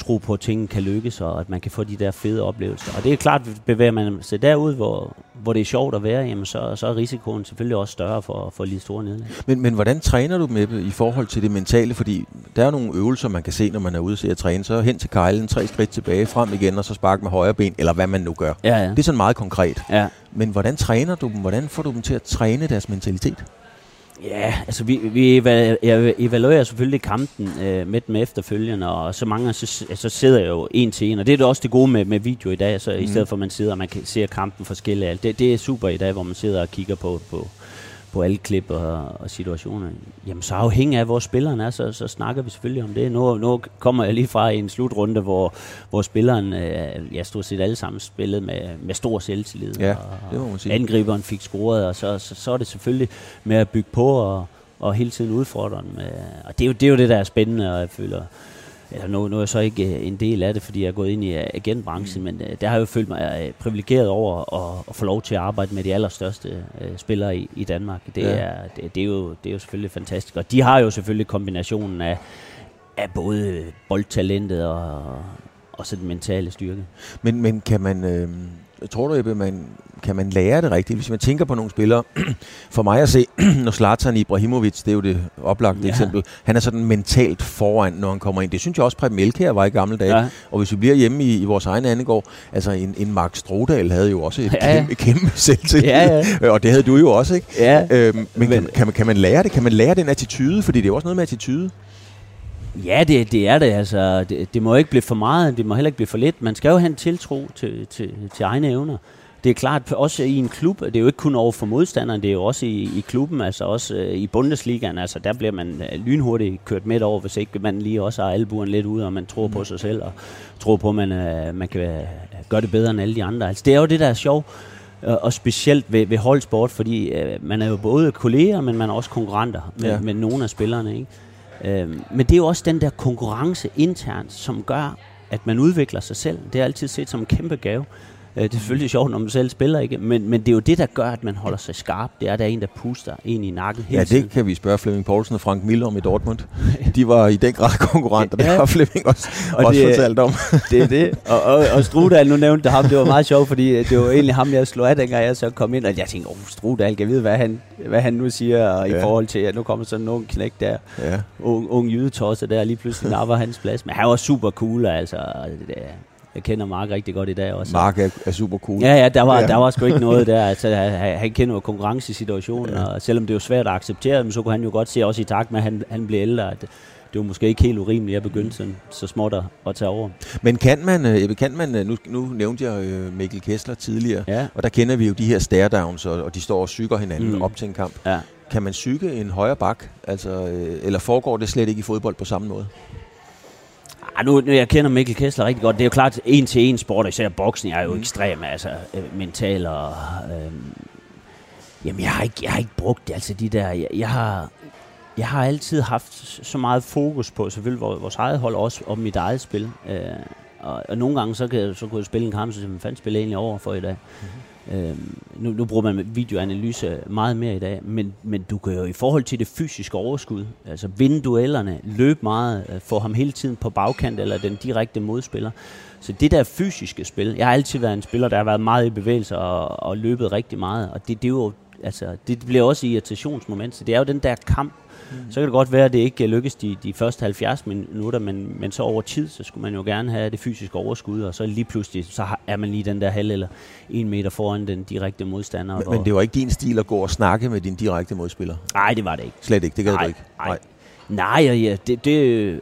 C: tro på, at tingene kan lykkes, og at man kan få de der fede oplevelser. Og det er klart, at bevæger man sig derud, hvor, hvor det er sjovt at være, jamen så, så er risikoen selvfølgelig også større for, for lige store nederlag.
B: Men, men hvordan træner du med i forhold til det mentale? Fordi der er nogle øvelser, man kan se, når man er ude til at træne. Så hen til kejlen, tre skridt tilbage, frem igen, og så spark med højre ben, eller hvad man nu gør. Ja, ja. Det er sådan meget konkret. Ja. Men hvordan træner du dem? Hvordan får du dem til at træne deres mentalitet?
C: Ja, altså vi, vi evaluerer selvfølgelig kampen øh, med dem efterfølgende, og så mange så, så sidder jeg jo en til en, og det er også det gode med, med video i dag, så mm. i stedet for at man sidder og man kan se kampen forskelligt, det, det er super i dag, hvor man sidder og kigger på, på, på alle klip og, og situationer. Jamen så afhængig af, hvor spilleren er, så, så snakker vi selvfølgelig om det. Nu, nu kommer jeg lige fra en slutrunde, hvor, hvor spilleren, øh, ja stort set alle sammen spillede med, med stor selvtillid. Ja, og, det må man sige. Angriberen fik scoret, og så, så, så er det selvfølgelig med at bygge på og, og hele tiden udfordre dem. Øh, og det er, jo, det er jo det, der er spændende, og jeg føler, eller nu, nu er jeg så ikke øh, en del af det, fordi jeg er gået ind i øh, agentbranchen, men uh, der har jeg jo følt mig privilegeret over at, at få lov til at arbejde med de allerstørste spillere i, i Danmark. Det, ja. er, det, det, er jo, det er jo selvfølgelig fantastisk. Og de har jo selvfølgelig kombinationen af, af både boldtalentet og, og så den mentale styrke.
B: Men, men kan man... Øh tror du, Ebbe, man, kan man lære det rigtigt? Hvis man tænker på nogle spillere, [clears throat] for mig at se, [clears throat] når Zlatan Ibrahimovic, det er jo det oplagte ja. eksempel, han er sådan mentalt foran, når han kommer ind. Det synes jeg også, Preben Melkær var i gamle dage. Ja. Og hvis vi bliver hjemme i, i vores egen andegård, altså en, en Mark Strodal havde jo også et ja. kæmpe, kæmpe selvtillid. Ja, ja. [laughs] og det havde du jo også, ikke? Ja. Øhm, men, men kan, kan, man, kan man lære det? Kan man lære den attitude? Fordi det er jo også noget med attitude.
C: Ja, det, det er det. Altså, det, det må ikke blive for meget, det må heller ikke blive for lidt. Man skal jo have en tiltro til, til, til egne evner. det er klart, også i en klub, det er jo ikke kun over for modstanderen, det er jo også i, i klubben, altså også øh, i Bundesligaen, altså der bliver man øh, lynhurtigt kørt midt over, hvis ikke man lige også har albuerne lidt ude, og man tror mm. på sig selv, og tror på, at man, øh, man kan gøre det bedre end alle de andre. Altså det er jo det, der er sjovt, og specielt ved, ved holdsport, fordi øh, man er jo både kolleger, men man er også konkurrenter med, ja. med nogle af spillerne, ikke? Øh, men det er jo også den der konkurrence internt, som gør, at man udvikler sig selv. Det er altid set som en kæmpe gave. Øh, det er selvfølgelig sjovt, når man selv spiller, ikke? Men, men det er jo det, der gør, at man holder sig skarp. Det er, der er en, der puster en i nakken hele
B: Ja, det
C: tiden.
B: kan vi spørge Flemming Poulsen og Frank Miller om i Dortmund. [laughs] De var i den grad konkurrenter, det
C: Ja.
B: har Flemming også,
C: Og
B: også
C: det-
B: fortalt om.
C: det er det. Og, og, og Strudal, nu nævnte ham, det var meget sjovt, fordi øh, det var egentlig ham, jeg slog af, dengang jeg så kom ind, og jeg tænkte, åh, oh, Strudal, kan jeg vide, hvad han, hvad han nu siger,
B: Ja.
C: i forhold til, at nu kommer sådan en ung knæk der,
B: Ja.
C: ung, ung jydetosse der, lige pludselig napper hans plads. Men han var super cool, altså. Det, jeg kender Mark rigtig godt i dag også.
B: Mark er, er super cool.
C: Ja, ja, der var,
B: Ja.
C: der var sgu ikke noget der. Altså, han, han kender jo konkurrencesituationen, ja. og selvom det er jo svært at acceptere, men så kunne han jo godt se også i takt med, at han, han blev ældre, at det var måske ikke helt urimeligt at begynde sådan, så småt at, at tage over.
B: Men kan man, øh, kan man øh, nu, nu nævnte jeg øh, Mikkel Kessler tidligere,
C: Ja,
B: og der kender vi jo de her stare-downs, og, og de står og syger hinanden mm. Op til en kamp.
C: ja.
B: Kan man syge en højre bak, altså, eller foregår det slet ikke i fodbold på samme måde?
C: Ej, nu, nu, jeg kender Mikkel Kessler rigtig godt. Det er jo klart, en til en sport, og især boksning er jo mm. ekstrem, altså øh, mental og... Øh, jamen, jeg har, ikke, jeg har ikke brugt det, altså de der... Jeg, jeg har... Jeg har altid haft så meget fokus på selvfølgelig vores, eget hold, også om mit eget spil. Øh, og, og nogle gange så, kan, jeg- så kunne jeg spille en kamp, så man fandt spille egentlig over for i dag. Mm-hmm. Øh, nu, nu bruger man videoanalyse meget mere i dag, men, men du kan jo i forhold til det fysiske overskud, altså vinde duellerne, løbe meget, øh, få ham hele tiden på bagkant eller den direkte modspiller. Så det der fysiske spil, jeg har altid været en spiller, der har været meget i bevægelse og, og løbet rigtig meget, og det, det er jo altså, det bliver også irritationsmoment, så det er jo den der kamp, så kan det godt være, at det ikke lykkes de, de første 70 minutter, men, men så over tid, så skulle man jo gerne have det fysiske overskud, og så lige pludselig, så har- er man lige den der halv eller en meter foran den direkte modstander.
B: Men, men det var ikke din stil at gå og snakke med din direkte modspiller?
C: Nej, det var det ikke.
B: Slet ikke, det gad du
C: Nej,
B: ikke?
C: nej. Nej, ja, ja, det, det,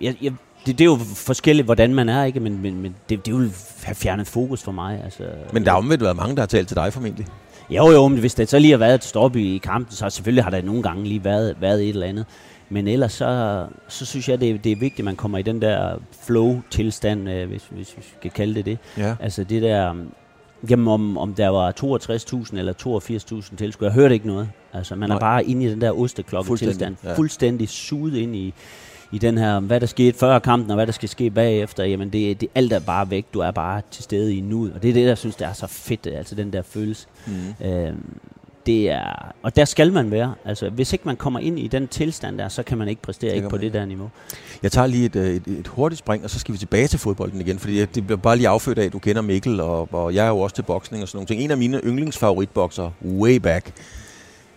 C: jeg, jeg, det, det er jo forskelligt, hvordan man er, ikke? Men, men, men det, det vil have fjernet fokus for mig. Altså,
B: Men der har omvendt været mange, der har talt til dig formentlig.
C: Jo, jo, men hvis det så lige har været et stop i, kampen, så selvfølgelig har der nogle gange lige været, været et eller andet. Men ellers så, så synes jeg, det, er- det er vigtigt, at man kommer i den der flow-tilstand, øh, hvis, hvis vi skal kalde det det.
B: Ja.
C: Altså det der, jamen om, om der var 62.000 eller 82.000 tilskuere, jeg hørte ikke noget. Altså man
B: Nej.
C: er bare inde i den der osteklokke-tilstand,
B: Fuldstændig, ja.
C: fuldstændig suget ind i, i den her, hvad der skete før kampen, og hvad der skal ske bagefter, jamen det, det alt er bare væk, du er bare til stede i nuet, og det er det, der synes, der er så fedt, altså den der følelse.
B: Mm.
C: Øh, det er, og der skal man være. Altså, hvis ikke man kommer ind i den tilstand der, så kan man ikke præstere
B: Det
C: ikke på det der niveau.
B: Jeg tager lige et, øh, et, et hurtigt spring, og så skal vi tilbage til fodbolden igen, fordi det bliver bare lige affødt af, at du kender Mikkel, og, og jeg er jo også til boksning og sådan nogle ting. En af mine yndlingsfavoritbokser, way back,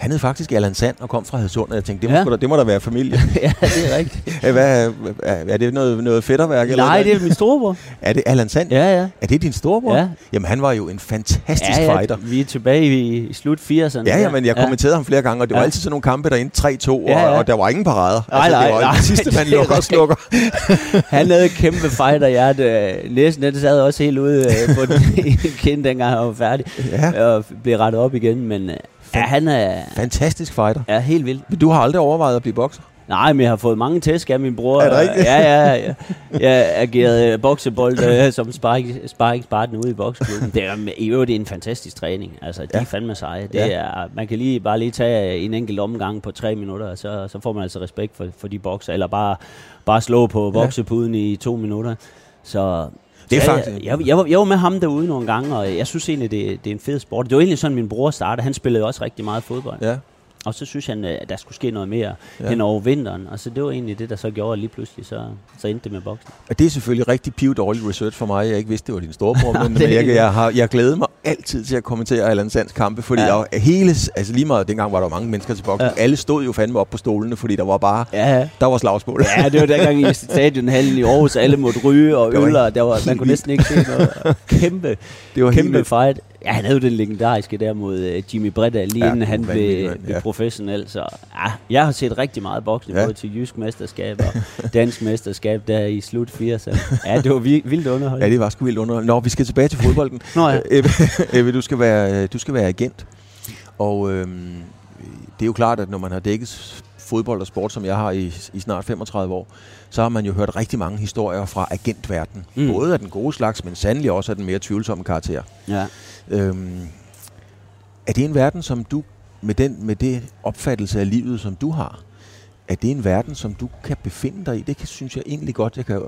B: han hed faktisk Allan Sand og kom fra Hadsund, og jeg tænkte, det må,
C: Ja.
B: ja. da, det må da være familie. [laughs]
C: ja, det er rigtigt. [laughs]
B: Hvad, er, er det noget, noget fætterværk? eller
C: Nej,
B: hvad?
C: det er min storebror. [laughs]
B: Er det Allan Sand?
C: Ja, ja.
B: Er det din storebror?
C: Ja.
B: Jamen, han var jo en fantastisk
C: ja, ja,
B: fighter.
C: Vi er tilbage i, i slut 80'erne.
B: Ja, ja, men jeg kommenterede ham flere gange, og det var
C: Ja.
B: altid sådan nogle kampe derinde, 3-2, og,
C: Ja, ja.
B: og der var ingen parader.
C: Nej,
B: altså,
C: nej,
B: det var
C: nej.
B: det sidste, man
C: Det er
B: lukker og slukker.
C: Han havde et kæmpe fighter-hjerte. Næsten den sad også helt ude øh, på den kind, dengang han var færdig.
B: Ja,
C: Og blev rettet op igen, men øh, ja, han er,
B: fantastisk fighter.
C: er helt vild.
B: Men du har aldrig overvejet at blive bokser?
C: Nej, men jeg har fået mange tæsk af min bror.
B: Er det rigtigt?
C: Ja, ja, ja. Jeg agerede boksebold øh, som sparring- sparringspartner ude i boksklubben. Det er i øvrigt en fantastisk træning. Altså, de
B: Ja.
C: er fandme seje. Det
B: Ja.
C: er, man kan lige bare lige tage en enkelt omgang på tre minutter, og så, så får man altså respekt for, for de bokser. Eller bare, bare slå på boksepuden i to minutter. Så
B: Det er
C: ja,
B: faktisk-
C: Jeg, jeg, var, jeg var med ham derude nogle gange, og jeg synes egentlig, det, det er en fed sport. Det var egentlig sådan, min bror startede. Han spillede også rigtig meget fodbold.
B: Ja.
C: Og så synes han, øh, at der skulle ske noget mere
B: Ja.
C: hen over vinteren. Og så det var egentlig det, der så gjorde, at lige pludselig så, så endte det med boksen.
B: Og det er selvfølgelig rigtig piv dårlig research for mig. Jeg ikke vidste, det var din storebror, [laughs] men, men jeg, jeg, har, jeg glæder mig altid til at kommentere Allan Sands kampe, fordi
C: Ja.
B: ja. hele, altså lige meget, dengang var der mange mennesker til boksen,
C: Ja.
B: alle stod jo fandme op på stolene, fordi der var bare,
C: Ja,
B: der var slagsmål.
C: Ja, det var dengang i [laughs] stadionhallen i Aarhus, alle måtte ryge og øl, og der var, man kunne næsten ikke se noget. [laughs] Kæmpe,
B: det var
C: kæmpe fight. Ja, han havde jo den legendariske der mod uh, Jimmy Bredal, lige ja, inden han blev, ja. blev professionel. Så ja, jeg har set rigtig meget boksning, ja. både til jysk mesterskab og [laughs] dansk mesterskab der i slut 80'erne. Ja, det var vildt underholdende.
B: Ja, det var sgu vildt underholdende. Nå, vi skal tilbage til fodbolden. [laughs] Nå ja. Ebbe, [laughs] Ebbe, du skal være, du skal være agent. Og øhm, det er jo klart, at når man har dækket fodbold og sport, som jeg har i, i snart 35 år, så har man jo hørt rigtig mange historier fra agentverdenen. Mm. Både af den gode slags, men sandelig også af den mere tvivlsomme karakter. Ja. Øhm, er det en verden, som du, med, den, med det opfattelse af livet, som du har, er det en verden, som du kan befinde dig i? Det kan, synes jeg egentlig godt, jeg kan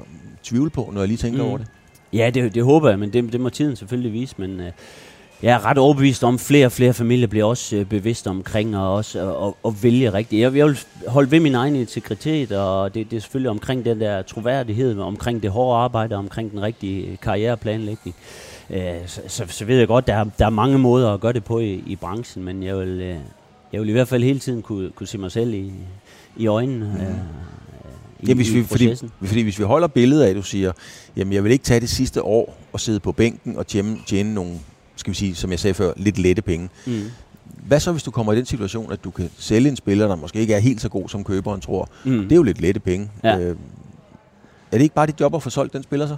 B: tvivle på, når jeg lige tænker mm. over det.
C: Ja, det, det håber jeg, men det, det må tiden selvfølgelig vise. Men øh, jeg er ret overbevist om, at flere og flere familier bliver også øh, bevidste omkring og også og, og, og vælge rigtigt. Jeg, jeg vil holde ved min egen integritet, og det, det er selvfølgelig omkring den der troværdighed, omkring det hårde arbejde, omkring den rigtige karriereplanlægning. Øh, så, så, så ved jeg godt, der er, der er mange måder at gøre det på i, i branchen, men jeg vil, øh, jeg vil i hvert fald hele tiden kunne, kunne se mig selv i, i øjnene. Mm. Øh,
B: i, ja, hvis vi, fordi, fordi hvis vi holder billedet af, at du siger, jamen jeg vil ikke tage det sidste år og sidde på bænken og tjene, tjene nogle skal vi sige, som jeg sagde før, lidt lette penge. Mm. Hvad så, hvis du kommer i den situation, at du kan sælge en spiller, der måske ikke er helt så god, som køberen tror? Mm. Det er jo lidt lette penge. Ja. Øh, er det ikke bare dit job at få solgt den spiller så?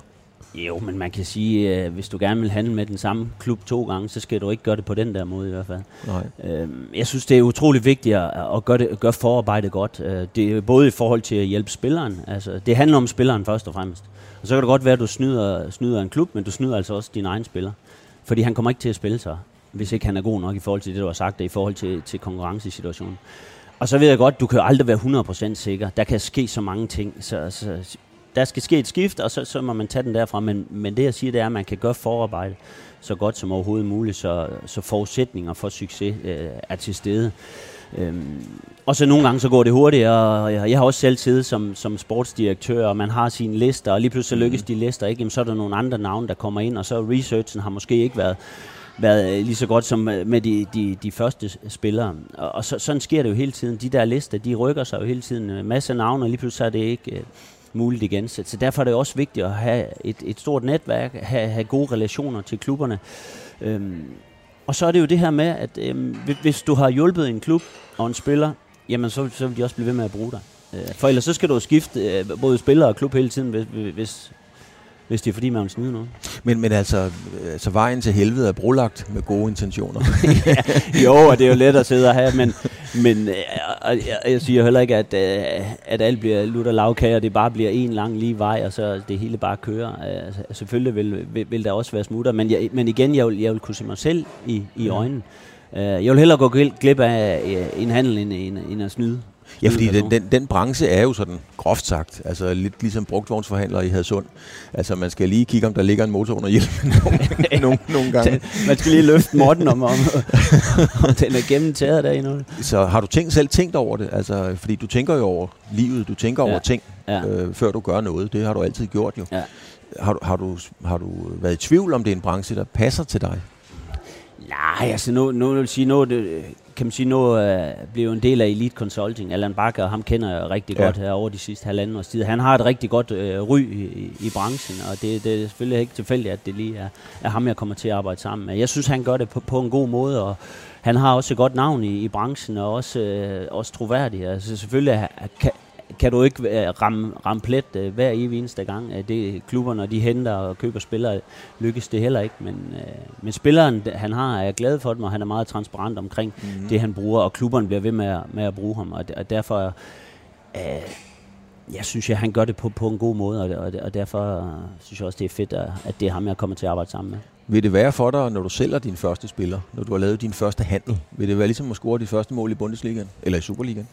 C: Jo, men man kan sige, at øh, hvis du gerne vil handle med den samme klub to gange, så skal du ikke gøre det på den der måde i hvert fald. Nej. Øh, jeg synes, det er utrolig vigtigt at, at gøre, det, at gøre forarbejdet godt. Øh, det er både i forhold til at hjælpe spilleren. Altså, det handler om spilleren først og fremmest. Og så kan det godt være, at du snyder, snyder en klub, men du snyder altså også din egen spiller. Fordi han kommer ikke til at spille sig, hvis ikke han er god nok i forhold til det, du har sagt, i forhold til, til konkurrencesituationen. Og så ved jeg godt, du kan jo aldrig være 100% sikker. Der kan ske så mange ting. Så, så der skal ske et skift, og så, så må man tage den derfra. Men, men det jeg siger, det er, at man kan gøre forarbejde så godt som overhovedet muligt, så, så forudsætninger for succes øh, er til stede. Øhm, og så nogle gange så går det hurtigt, og jeg, jeg har også selv siddet som, som sportsdirektør, og man har sine lister, og lige pludselig lykkes mm. de lister ikke, jamen, så er der nogle andre navne, der kommer ind, og så researchen har måske ikke været, været lige så godt som med de, de, de første spillere. Og, og så, sådan sker det jo hele tiden. De der lister, de rykker sig jo hele tiden. En masse navne, og lige pludselig er det ikke uh, muligt igen. Så, så derfor er det også vigtigt at have et, et stort netværk, have, have gode relationer til klubberne. Øhm, og så er det jo det her med, at øh, hvis du har hjulpet en klub og en spiller, jamen så, så vil de også blive ved med at bruge dig. Øh, for ellers så skal du skifte øh, både spiller og klub hele tiden, hvis, hvis, hvis det er fordi, man vil snyde noget.
B: Men, men altså, altså, vejen til helvede er brolagt med gode intentioner. [laughs]
C: ja, jo, og det er jo let at sidde og have, men, men øh, jeg, jeg siger heller ikke, at, øh, at alt bliver lutter lavkage, og det bare bliver en lang lige vej, og så det hele bare kører. Altså, selvfølgelig vil, vil, vil der også være smutter, men, jeg, men igen, jeg vil, jeg vil kunne se mig selv i, i øjnene. Jeg vil hellere gå glip af en handel, end, end, end at snyde.
B: Ja, fordi den, den, den branche er jo sådan groft sagt, altså lidt ligesom brugtvognsforhandlere i Hadsund. Altså man skal lige kigge, om der ligger en motor under hjelmen nogle, nogle, nogle gange.
C: man skal lige løfte måtten om, om, om den er gennemtaget der endnu.
B: Så har du tænkt, selv tænkt over det? Altså, fordi du tænker jo over livet, du tænker ja. over ting, ja. øh, før du gør noget. Det har du altid gjort jo. Ja. Har, har, du, har du været i tvivl om det er en branche, der passer til dig?
C: Nej, altså nu, nu vil jeg sige, nu, det, kan man sige, nu uh, bliver en del af Elite Consulting. Allan Bakker, ham kender jeg rigtig ja. godt her over de sidste halvanden års tid. Han har et rigtig godt uh, ry i, i branchen, og det, det er selvfølgelig ikke tilfældigt, at det lige er, er ham, jeg kommer til at arbejde sammen med. Jeg synes, han gør det på, på en god måde, og han har også et godt navn i, i branchen, og også, uh, også troværdig. Altså selvfølgelig kan, kan du ikke uh, ramme, ramme plet uh, hver evig eneste gang. Uh, det klubber, når de henter og køber spillere, lykkes det heller ikke. Men, uh, men spilleren, han har, er glad for dem, og han er meget transparent omkring mm-hmm. det, han bruger, og klubberne bliver ved med at, med at bruge ham. Og, og derfor, uh, jeg synes, at han gør det på, på en god måde, og, og, derfor uh, synes jeg også, det er fedt, at, det er ham, jeg kommer til at arbejde sammen med.
B: Vil det være for dig, når du sælger din første spiller, når du har lavet din første handel? Vil det være ligesom at score de første mål i Bundesligaen, eller i Superligaen?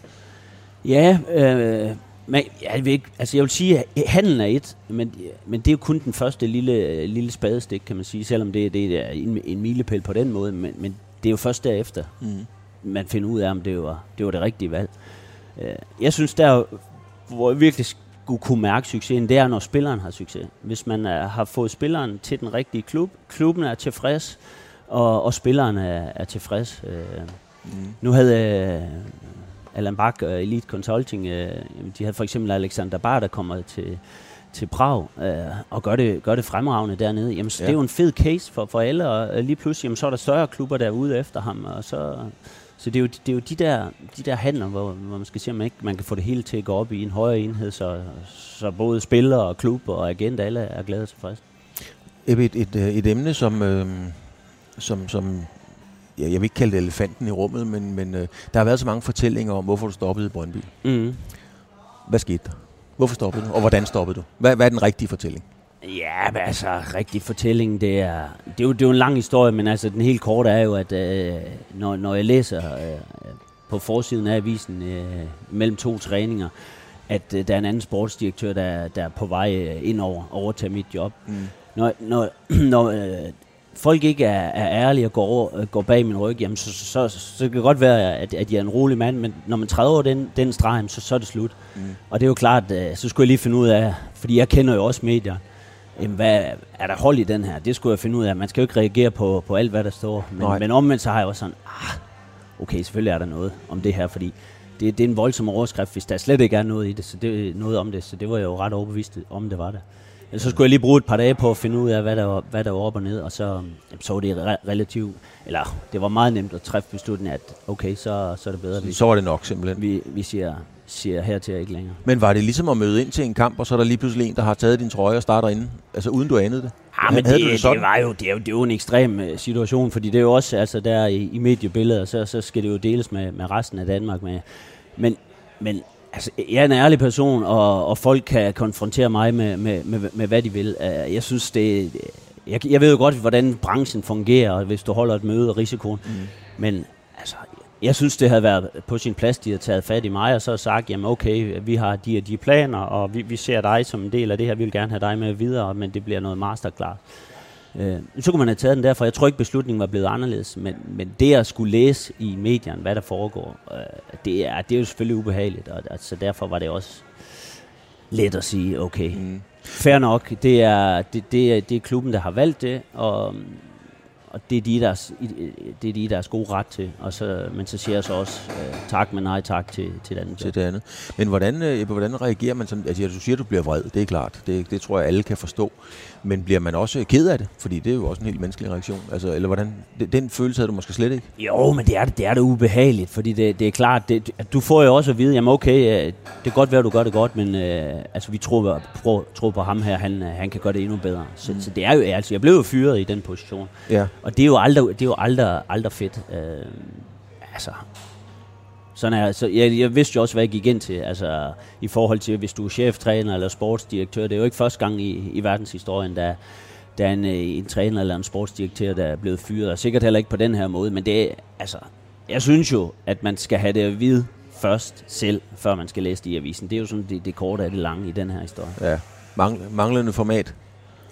C: Ja, øh, men jeg vil, ikke, altså jeg vil sige, at handlen er et, men, men det er jo kun den første lille, lille spadestik, kan man sige, selvom det, det er en, en milepæl på den måde, men, men det er jo først derefter, mm. man finder ud af, om det var det, var det rigtige valg. Øh, jeg synes, der hvor jeg virkelig skulle kunne mærke succesen, det er, når spilleren har succes. Hvis man er, har fået spilleren til den rigtige klub, klubben er tilfreds, og, og spilleren er, er tilfreds. Øh, mm. Nu havde Allan Bak og Elite Consulting, øh, de havde for eksempel Alexander Bar, der kommer til, til Prag øh, og gør det, gør det fremragende dernede, jamen så
B: Ja.
C: det er jo en fed case for, for alle, og lige pludselig, jamen, så er der større klubber derude efter ham, og så, så det er jo, det er jo de, der, de der handler, hvor, hvor man skal se, om man ikke man kan få det hele til at gå op i en højere enhed, så, så både spillere og klub og agent, alle er glade og tilfredse.
B: Ebbe, Et, et, øh, et emne, som, øh, som, som jeg vil ikke kalde det elefanten i rummet, men, men øh, der har været så mange fortællinger om, hvorfor du stoppede i Brøndby.
C: Mm.
B: Hvad skete der? Hvorfor stoppede du? Og hvordan stoppede du? Hvad, hvad er den rigtige fortælling?
C: Ja, men altså, rigtig fortælling, det er, det er, jo, det er jo en lang historie, men altså, den helt korte er jo, at øh, når, når jeg læser øh, på forsiden af avisen øh, mellem to træninger, at øh, der er en anden sportsdirektør, der, der er på vej øh, ind over overtage mit job.
B: Mm.
C: Når, når, [clears throat] når øh, folk ikke er, er ærlige og går, over, øh, går bag min ryg, jamen, så, så, så, så kan det godt være, at, at jeg er en rolig mand, men når man træder over den, den streg, så, så er det slut.
B: Mm.
C: Og det er jo klart, øh, så skulle jeg lige finde ud af, fordi jeg kender jo også medier, jamen, hvad, er der hold i den her? Det skulle jeg finde ud af. Man skal jo ikke reagere på, på alt, hvad der står.
B: Nej.
C: Men, men omvendt så har jeg også sådan, ah, okay, selvfølgelig er der noget om det her, fordi det, det er en voldsom overskrift, hvis der slet ikke er noget i det, så det, noget om det, så det var jeg jo ret overbevist om, det var det. Så skulle jeg lige bruge et par dage på at finde ud af, hvad der var, hvad der var op og ned, og så, så var det re- relativt, eller det var meget nemt at træffe beslutningen, at okay, så, så er det bedre, at vi,
B: Så var det nok simpelthen.
C: vi, vi siger, siger her til ikke længere.
B: Men var det ligesom at møde ind til en kamp, og så er der lige pludselig en, der har taget din trøje og starter inde? Altså uden du anede det?
C: Ja, men
B: Havde
C: det, det,
B: sådan?
C: det, var jo, det, er jo, det er jo en ekstrem øh, situation, fordi det er jo også, altså der i, i mediebilledet, så, så skal det jo deles med, med resten af Danmark. Med, men, men altså, jeg er en ærlig person, og, og folk kan konfrontere mig med, med, med, med hvad de vil. Øh, Jeg synes, det... Jeg, jeg ved jo godt, hvordan branchen fungerer, hvis du holder et møde og risikoen. Mm. Men altså, jeg synes, det havde været på sin plads, de havde taget fat i mig, og så sagt, jamen okay, vi har de og de planer, og vi, vi ser dig som en del af det her, vi vil gerne have dig med videre, men det bliver noget masterclass. Øh, så kunne man have taget den derfor. Jeg tror ikke, beslutningen var blevet anderledes, men, men det at skulle læse i medierne, hvad der foregår, øh, det, er, det er jo selvfølgelig ubehageligt, og altså, derfor var det også let at sige, okay,
B: Mm.
C: fair nok, det er, det, det, er, det er klubben, der har valgt det, og, og det, er de, deres, det er de deres gode ret til. Og så, men så siger jeg så også øh, tak, men nej tak til, til den.
B: til det andet. Men hvordan, øh, hvordan reagerer man sådan? Altså, du siger, at du bliver vred, det er klart. Det, det tror jeg, alle kan forstå. Men bliver man også ked af det? Fordi det er jo også en helt menneskelig reaktion. Altså, eller hvordan? Den følelse havde du måske slet ikke?
C: Jo, men det er det, det er det ubehageligt, fordi det, det er klart, det, du får jo også at vide, jamen okay, øh, det kan godt være, at du gør det godt, men øh, altså, vi tror, tror, tror på ham her, han, øh, han kan gøre det endnu bedre. Så, mm. så det er jo, altså, jeg blev jo fyret i den position,
B: Ja.
C: og det er jo aldrig, det er jo aldrig, aldrig fedt. Øh, altså, sådan er, så jeg, jeg vidste jo også, hvad jeg gik ind til, altså i forhold til, hvis du er cheftræner eller sportsdirektør, det er jo ikke første gang i, i verdenshistorien, der, der er en, øh, en træner eller en sportsdirektør, der er blevet fyret, og sikkert heller ikke på den her måde, men det er, altså, jeg synes jo, at man skal have det at vide først selv, før man skal læse det i avisen. Det er jo sådan det, det korte af det lange i den her historie.
B: ja. Mangl- manglende format.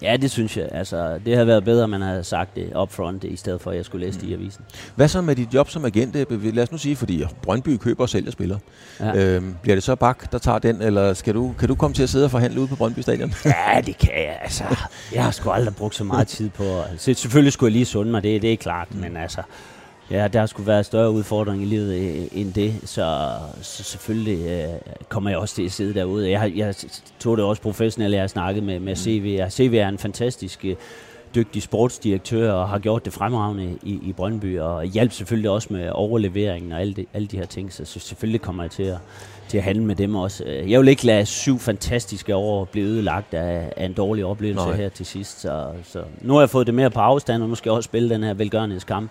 C: Ja, det synes jeg. Altså, det havde været bedre, at man havde sagt det upfront, i stedet for, at jeg skulle læse det i avisen.
B: Hvad så med dit job som agent? Lad os nu sige, fordi Brøndby køber og sælger spillere.
C: Ja.
B: Øhm, bliver det så Bak, der tager den, eller skal du, kan du komme til at sidde og forhandle ude på Brøndby Stadion? [laughs]
C: Ja, det kan jeg. Altså, jeg har sgu aldrig brugt så meget tid på... Altså, selvfølgelig skulle jeg lige sunde mig, det, det er klart, mm. men altså... Ja, der skulle være større udfordring i livet øh, end det, så, så selvfølgelig øh, kommer jeg også til at sidde derude. Jeg, jeg tog det også professionelt, jeg har snakket med, med CV. Og CV er en fantastisk øh, dygtig sportsdirektør og har gjort det fremragende i, i Brøndby, og hjælp selvfølgelig også med overleveringen og alle de, alle de her ting, så, selvfølgelig kommer jeg til at, til at handle med dem også. Øh, Jeg vil ikke lade syv fantastiske år blive ødelagt af, af en dårlig oplevelse
B: Nej.
C: her til sidst, så, så nu har jeg fået det mere på afstand, og jeg også spille den her velgørenhedskamp.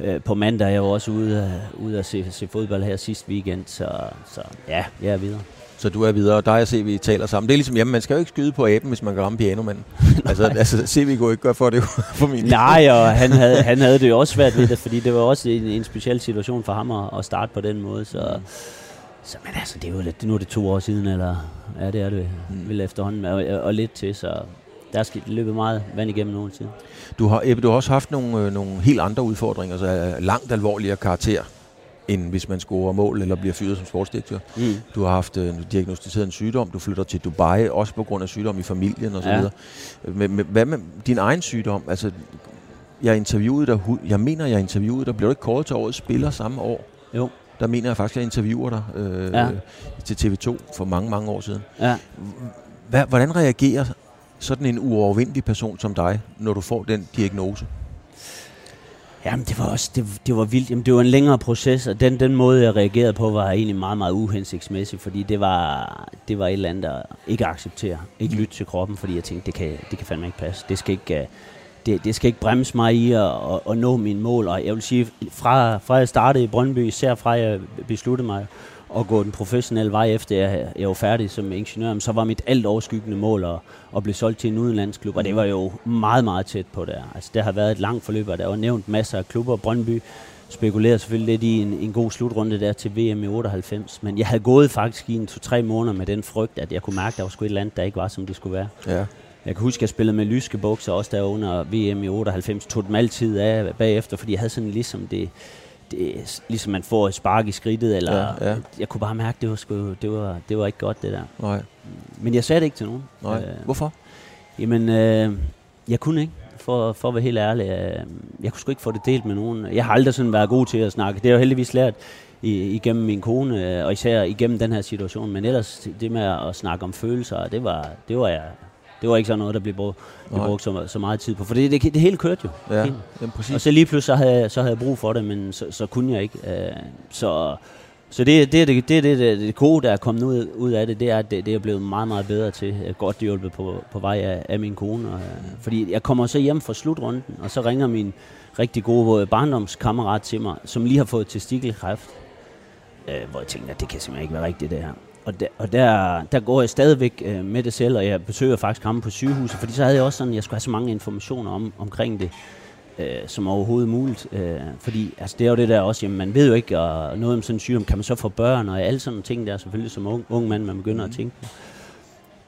C: Øh, på mandag er jeg jo også ude, øh, ude at se, se fodbold her sidste weekend, så, så ja, jeg er videre.
B: Så du er videre, og dig og CV taler sammen. Det er ligesom, jamen, man skal jo ikke skyde på aben, hvis man kan ramme pianomanden. [laughs] [laughs] altså, altså, CV kunne ikke gøre for det, [laughs] for min
C: Nej, og han havde, han havde det jo også svært ved det, fordi det var også en, en speciel situation for ham at, at starte på den måde. Så, så men altså, det er jo lidt, nu er det to år siden, eller ja, det er det
B: Mm.
C: vel efterhånden, og, og lidt til, så der er sket løbet meget vand igennem nogen tid.
B: Du har, Ebbe, du har også haft nogle, øh, nogle helt andre udfordringer, så er langt alvorligere karakter, end hvis man scorer mål eller bliver fyret som sportsdirektør.
C: Mm.
B: Du har haft øh, diagnostiseret en sygdom, du flytter til Dubai, også på grund af sygdom i familien osv.
C: Ja.
B: Men, men, hvad med din egen sygdom? Altså, jeg interviewede dig, jeg mener, jeg interviewede dig, blev du ikke kåret til årets spiller samme år?
C: Jo,
B: Der mener jeg faktisk, at jeg interviewer dig øh,
C: Ja.
B: til TV2 for mange, mange år siden.
C: ja.
B: Hvordan reagerer sådan en uovervindelig person som dig, når du får den diagnose?
C: Jamen, det var også det, det var vildt. Jamen, det var en længere proces, og den, den måde, jeg reagerede på, var egentlig meget, meget uhensigtsmæssig, fordi det var, det var et eller andet, der ikke acceptere, ikke lytte til kroppen, fordi jeg tænkte, det kan, det kan fandme ikke passe. Det skal ikke, øh, det, det skal ikke bremse mig i at, at, at nå mine mål, og jeg vil sige, fra, fra jeg startede i Brøndby, især fra jeg besluttede mig at gå den professionelle vej efter jeg, jeg var færdig som ingeniør, så var mit alt overskyggende mål at, at blive solgt til en udenlandsklub, og det var jo meget, meget tæt på der. Altså, det har været et langt forløb, og der var nævnt masser af klubber. Brøndby spekulerede selvfølgelig lidt i en, en god slutrunde der til VM i 98, men jeg havde gået faktisk i en to-tre måneder med den frygt, at jeg kunne mærke, at der var sgu et eller andet, der ikke var, som det skulle være. Ja. Jeg kan huske, at jeg spillede med lyske bukser også der under VM i 98, tog dem altid af bagefter, fordi jeg havde sådan ligesom det, det, ligesom man får et spark i skridtet, eller ja, ja. jeg kunne bare mærke, det var, sgu, det var, det var ikke godt det der. Nej. Men jeg sagde det ikke til nogen.
B: Nej. Øh, Hvorfor?
C: Jamen, øh, jeg kunne ikke, for, for at være helt ærlig. Øh, jeg kunne sgu ikke få det delt med nogen. Jeg har aldrig sådan været god til at snakke. Det har jeg heldigvis lært igennem min kone, øh, og især igennem den her situation. Men ellers, det med at snakke om følelser, det var, det var jeg det var ikke sådan noget, der blev brugt, blev brugt så, så meget tid på. For det, det, det hele kørte jo. Ja, jamen, præcis. Og så lige pludselig så havde, jeg, så havde jeg brug for det, men så, så kunne jeg ikke. Uh, så så det, det, det, det, det, det, det gode, der er kommet ud, ud af det, det er, at det, det er blevet meget, meget bedre til. Godt hjulpet på, på vej af, af min kone. Og, fordi jeg kommer så hjem fra slutrunden, og så ringer min rigtig gode barndomskammerat til mig, som lige har fået testikelkræft. Uh, hvor jeg tænker, at det kan simpelthen ikke være rigtigt, det her og, der, og der, der går jeg stadigvæk øh, med det selv, og jeg besøger faktisk ham på sygehuset, fordi så havde jeg også sådan, jeg skulle have så mange informationer om, omkring det, øh, som overhovedet muligt. Øh, fordi altså, det er jo det der også, jamen, man ved jo ikke og noget om sådan en sygdom, kan man så få børn, og alle sådan ting der, selvfølgelig som ung, ung mand, man begynder mm. at tænke på.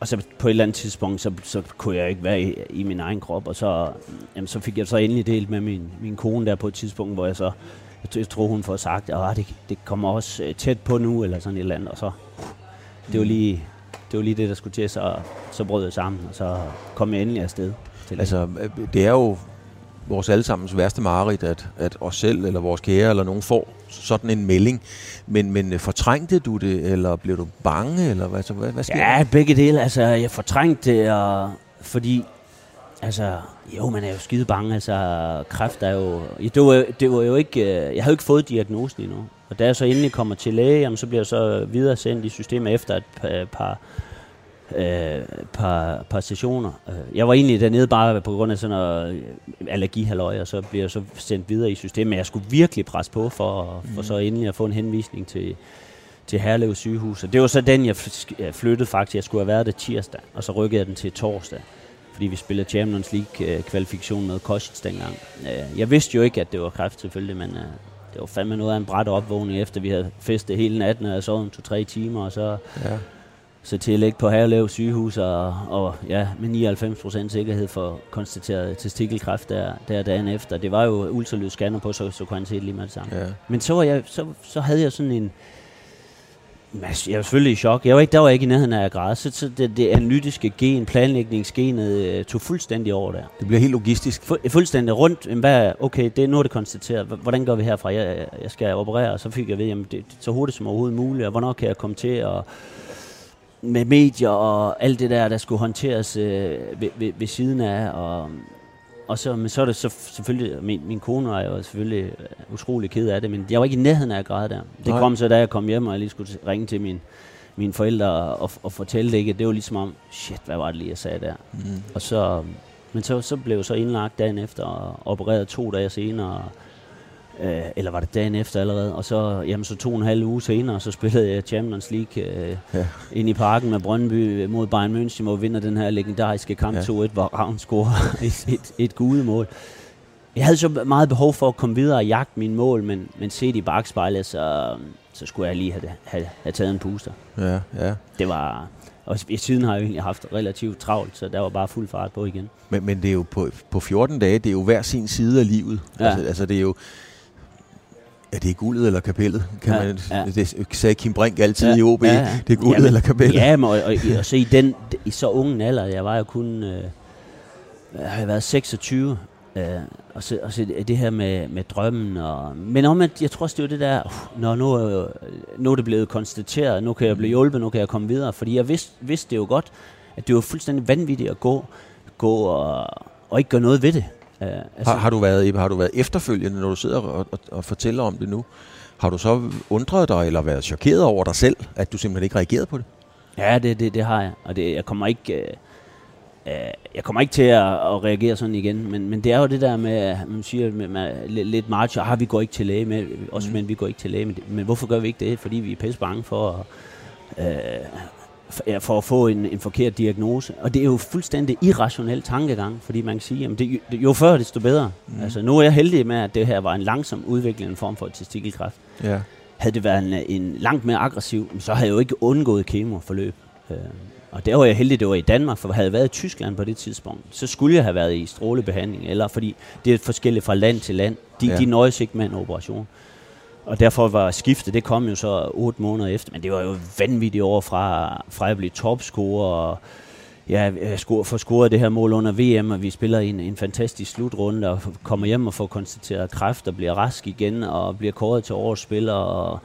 C: Og så på et eller andet tidspunkt, så, så kunne jeg ikke være i, i min egen krop, og så, jamen, så fik jeg så endelig delt med min, min kone der på et tidspunkt, hvor jeg så, jeg, jeg tror hun får sagt, at det, det kommer også øh, tæt på nu, eller sådan et eller andet, og så det var lige det, var lige det der skulle til, så, så brød jeg sammen, og så kom jeg endelig afsted. Til
B: altså, det er jo vores allesammens værste mareridt, at, at os selv eller vores kære eller nogen får sådan en melding. Men, men fortrængte du det, eller blev du bange, eller hvad, så, hvad, hvad sker
C: Ja, begge dele. Altså, jeg fortrængte det, og, fordi Altså, jo, man er jo skide bange. Altså, kræft er jo... Det var, det var jo ikke... Øh, jeg havde jo ikke fået diagnosen endnu. Og da jeg så endelig kommer til læge, jamen, så bliver jeg så videre sendt i systemet efter et par, par, øh, par, par sessioner. Øh, jeg var egentlig dernede bare på grund af sådan noget øh, allergihalløj, og så bliver jeg så sendt videre i systemet. Men jeg skulle virkelig presse på for, mm. for så endelig at få en henvisning til, til Herlev sygehus. Og det var så den, jeg flyttede faktisk. Jeg skulle have været der tirsdag, og så rykkede jeg den til torsdag fordi vi spillede Champions League-kvalifikation med Kostic dengang. Jeg vidste jo ikke, at det var kræft selvfølgelig, men det var fandme noget af en bræt opvågning, efter vi havde festet hele natten, og jeg sov en to-tre timer, og så, ja. så til at lægge på Herlev sygehus, og, og ja, med 99% sikkerhed for konstateret testikelkræft der, der dagen efter. Det var jo ultralydsscanner på, så, så kunne han se det lige med det samme. Ja. Men så, var jeg, så, så havde jeg sådan en, jeg var selvfølgelig i chok. Jeg var ikke, der var ikke i nærheden af at græde. Så, så det, det analytiske gen, planlægningsgenet, øh, tog fuldstændig over der.
B: Det bliver helt logistisk.
C: Fu, fuldstændig rundt. Hvad, okay, det, nu er det konstateret. Hvordan gør vi herfra? Jeg, jeg skal operere, og så fik jeg ved, jamen, det, så hurtigt som overhovedet muligt, og hvornår kan jeg komme til, og med medier og alt det der, der skulle håndteres øh, ved, ved, ved siden af, og og så, men så er det så, selvfølgelig, min, min kone var jo selvfølgelig uh, utrolig ked af det, men jeg var ikke i nærheden af at græde der. Det Nej. kom så, da jeg kom hjem, og jeg lige skulle ringe til min, mine forældre og, og, og fortælle det ikke. Det var ligesom om, shit, hvad var det lige, jeg sagde der? Mm. Og så, men så, så blev jeg så indlagt dagen efter og opereret to dage senere. Og, øh, eller var det dagen efter allerede, og så, jamen, så to og en halv uge senere, så spillede jeg Champions League øh, ja. ind i parken med Brøndby mod Bayern München, hvor vi vinder den her legendariske kamp ja. 2-1, hvor Ravn scorer [laughs] et, et, et gudemål. Jeg havde så meget behov for at komme videre og jagte mine mål, men, men set i bagspejlet, så, så skulle jeg lige have, have, have taget en puster. Ja, ja. Det var, og i siden har jeg egentlig haft relativt travlt, så der var bare fuld fart på igen.
B: Men, men det er jo på, på 14 dage, det er jo hver sin side af livet. Ja. Altså, altså det er jo er det guldet eller kapellet? Kan ja, man, ja. Det sagde Kim Brink altid ja, i OB. Ja, ja. Det er guldet ja, eller kapellet.
C: Ja, men, og, og, og, så i, den, i så unge alder, jeg var jo kun... Øh, jeg har været 26, øh, og, så, og så det her med, med drømmen. Og, men om, jeg tror også, det var det der, uh, når nu, øh, nu er det blevet konstateret, nu kan jeg blive hjulpet, nu kan jeg komme videre. Fordi jeg vidste, vidste det jo godt, at det var fuldstændig vanvittigt at gå, gå og, og ikke gøre noget ved det.
B: Uh, altså, har, har, du været, har du været efterfølgende, når du sidder og, og, og fortæller om det nu? Har du så undret dig, eller været chokeret over dig selv, at du simpelthen ikke reagerede på det?
C: Ja, det, det, det har jeg. Og det, jeg kommer ikke... Øh, øh, jeg kommer ikke til at, at reagere sådan igen, men, men det er jo det der med, man siger med, med lidt march, har vi går ikke til læge med, også mm. men vi går ikke til læge med. Men hvorfor gør vi ikke det? Fordi vi er pisse bange for at, øh, for, for at få en, en forkert diagnose. Og det er jo fuldstændig irrationel tankegang, fordi man kan sige, at det, jo før, desto bedre. Mm. Altså, nu er jeg heldig med, at det her var en langsom udvikling en form for testikelkræft. Ja. Havde det været en, en langt mere aggressiv, så havde jeg jo ikke undgået kemoforløb. Øh, og der var jeg heldig, det var i Danmark, for havde jeg været i Tyskland på det tidspunkt, så skulle jeg have været i strålebehandling, eller fordi det er forskelligt fra land til land. De, ja. de nøjes ikke med en operation. Og derfor var skiftet, det kom jo så otte måneder efter, men det var jo vanvittigt over fra, fra at blive topscorer, og ja, øh, få scoret det her mål under VM, og vi spiller en, en fantastisk slutrunde, og kommer hjem og får konstateret kræft, og bliver rask igen, og bliver kåret til årets spiller, og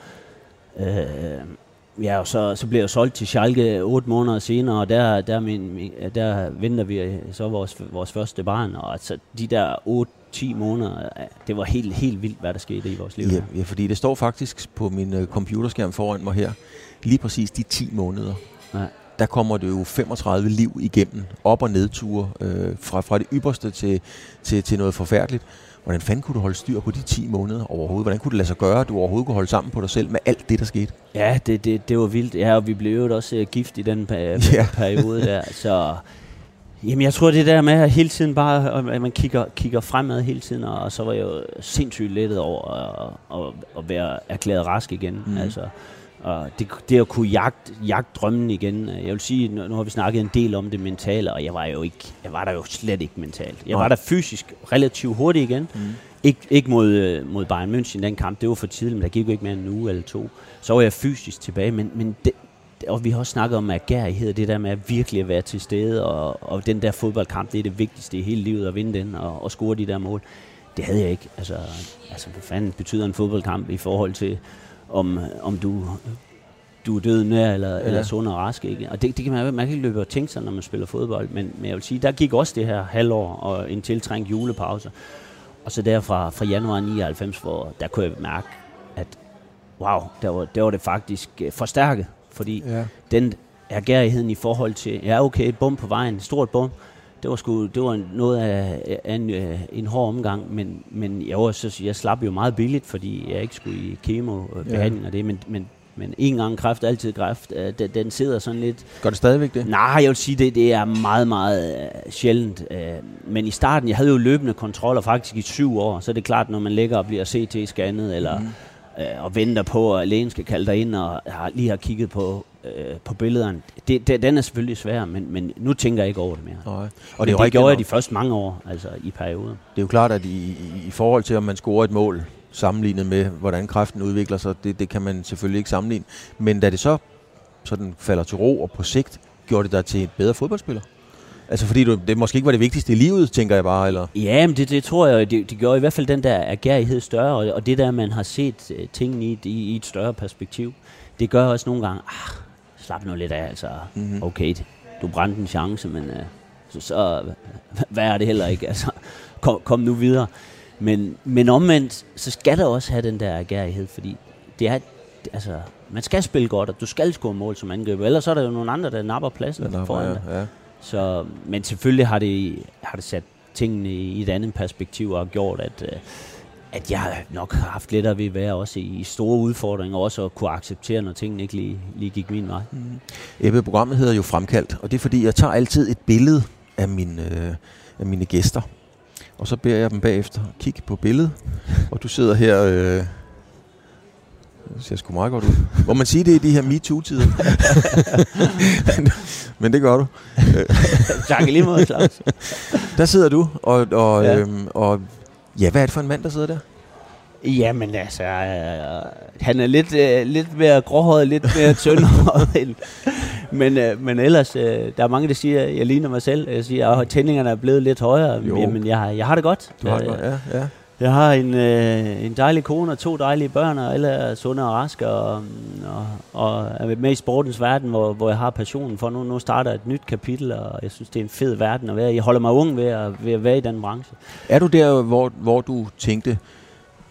C: øh, ja, og så, så bliver jeg solgt til Schalke otte måneder senere, og der, der, min, der venter vi øh, så vores, vores første barn, og altså de der otte 10 måneder. Det var helt, helt vildt, hvad der skete i vores liv.
B: Ja, ja fordi det står faktisk på min uh, computerskærm foran mig her. Lige præcis de 10 måneder. Ja. Der kommer det jo 35 liv igennem. Op- og nedture. Øh, fra, fra det ypperste til, til, til noget forfærdeligt. Hvordan fanden kunne du holde styr på de 10 måneder overhovedet? Hvordan kunne det lade sig gøre, at du overhovedet kunne holde sammen på dig selv med alt det, der skete?
C: Ja, det, det, det var vildt. Ja, og vi blev jo også uh, gift i den per- [laughs] ja. periode der. Så Jamen, jeg tror det der med at hele tiden bare, at man kigger, kigger fremad hele tiden, og så var jeg jo sindssygt lettet over at, at, at være erklæret rask igen. Mm. Altså, og det, det at kunne jagte, jagte drømmen igen. Jeg vil sige, nu, nu har vi snakket en del om det mentale, og jeg var jo ikke, jeg var der jo slet ikke mentalt. Jeg var der fysisk relativt hurtigt igen. Mm. Ik, ikke mod, mod Bayern München den kamp, det var for tidligt, men der gik jo ikke mere end en uge eller to. Så var jeg fysisk tilbage, men, men det, og vi har også snakket om agerighed, det der med at virkelig at være til stede, og, og den der fodboldkamp, det er det vigtigste i hele livet, at vinde den og, og score de der mål. Det havde jeg ikke. Altså, altså hvad fanden betyder en fodboldkamp i forhold til, om, om du, du er død nær eller, ja. eller sund og rask. Ikke? Og det, det kan man, man kan ikke løbe og tænke sig, når man spiller fodbold, men, men jeg vil sige, der gik også det her halvår og en tiltrængt julepause. Og så der fra, fra januar 99, hvor der kunne jeg mærke, at wow, der var, der var det faktisk øh, forstærket fordi ja. den ergærigheden i forhold til, ja okay, bum på vejen, stort bum, det var, sgu, det var noget af, af en, øh, en hård omgang, men, men jeg, var, så, jeg slap jo meget billigt, fordi jeg ikke skulle i kemobehandling ja. og det, men, men, men en gang kræft, altid kræft, øh, den, den sidder sådan lidt...
B: Gør det stadigvæk det?
C: Nej, jeg vil sige, det, det er meget, meget uh, sjældent. Uh, men i starten, jeg havde jo løbende kontroller faktisk i syv år, så er det klart, når man ligger og bliver CT-scannet, eller mm øh, og venter på, at lægen skal kalde dig ind, og har, lige har kigget på, øh, på billederne. Det, det, den er selvfølgelig svær, men, men nu tænker jeg ikke over det mere. Nej. Og det, det, det gjorde jeg de første mange år, altså i perioden.
B: Det er jo klart, at i, i, forhold til, om man scorer et mål, sammenlignet med, hvordan kræften udvikler sig, det, det kan man selvfølgelig ikke sammenligne. Men da det så sådan falder til ro, og på sigt gjorde det dig til et bedre fodboldspiller? Altså fordi du, det måske ikke var det vigtigste i livet, tænker jeg bare, eller?
C: Ja, men det, det tror jeg, det, det gør i hvert fald den der agerighed større, og, og det der, man har set uh, tingene i, i, i et større perspektiv, det gør også nogle gange, ah, slap nu lidt af, altså, mm-hmm. okay, du brændte en chance, men uh, så, så hvad er det heller ikke, [laughs] altså, kom, kom nu videre. Men, men omvendt, så skal der også have den der agerighed, fordi det er, altså, man skal spille godt, og du skal score mål som angriber, ellers så er der jo nogle andre, der napper pladsen ja, foran ja, ja. Så, men selvfølgelig har det, har det sat tingene i et andet perspektiv og gjort, at, øh, at jeg nok har haft lettere ved at være også i store udfordringer, også at kunne acceptere, når tingene ikke lige, lige gik min vej. Mm.
B: Ebbe, programmet hedder jo Fremkaldt, og det er fordi, jeg tager altid et billede af mine, øh, af mine gæster. Og så beder jeg dem bagefter kigge på billedet, og du sidder her... Øh, det ser sgu meget godt ud. Må man sige det i de her MeToo-tider? [laughs] Men det gør du.
C: tak lige måde, Claus.
B: Der sidder du, og, og, ja. Øhm, og ja, hvad er det for en mand, der sidder der?
C: Jamen altså, øh, han er lidt, øh, lidt mere gråhåret, lidt mere tyndhåret. [laughs] men, øh, men ellers, øh, der er mange, der siger, at jeg ligner mig selv. Jeg siger, at tændingerne er blevet lidt højere. Jo. Jamen, jeg, jeg har det godt.
B: Du har det godt, ja. ja.
C: Jeg har en, øh, en dejlig kone og to dejlige børn, og alle er sunde og raske, og, og, og er med i sportens verden, hvor, hvor jeg har passionen for. Nu, nu starter et nyt kapitel, og jeg synes, det er en fed verden at være i. Jeg holder mig ung ved at, ved at være i den branche.
B: Er du der, hvor, hvor du tænkte,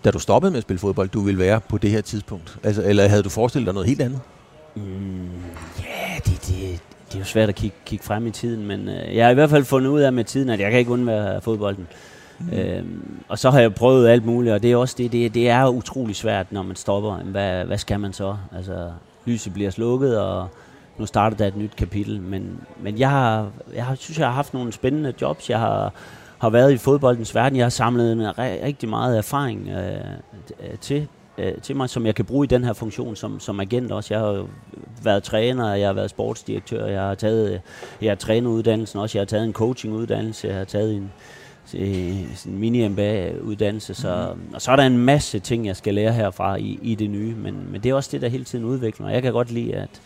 B: da du stoppede med at spille fodbold, du ville være på det her tidspunkt? Altså, eller havde du forestillet dig noget helt andet?
C: Mm, ja, det, det, det er jo svært at kigge, kigge frem i tiden, men øh, jeg har i hvert fald fundet ud af med tiden, at jeg kan ikke undvære fodbolden. Mm. Øhm, og så har jeg prøvet alt muligt, og det er også det, det, det er utrolig svært, når man stopper. Hvad, hvad skal man så? Altså, lyset bliver slukket, og nu starter der et nyt kapitel. Men, men jeg, har, jeg har, synes, jeg har haft nogle spændende jobs. Jeg har, har været i fodboldens verden. Jeg har samlet en rigtig meget erfaring øh, øh, til, øh, til mig, som jeg kan bruge i den her funktion som, som agent også. Jeg har været træner, jeg har været sportsdirektør, jeg har taget øh, jeg har træneruddannelsen også, jeg har taget en coachinguddannelse, jeg har taget en, en mini-MBA-uddannelse, så, mm. og så er der en masse ting, jeg skal lære herfra i, i det nye, men, men det er også det, der hele tiden udvikler mig. Jeg kan godt lide, at,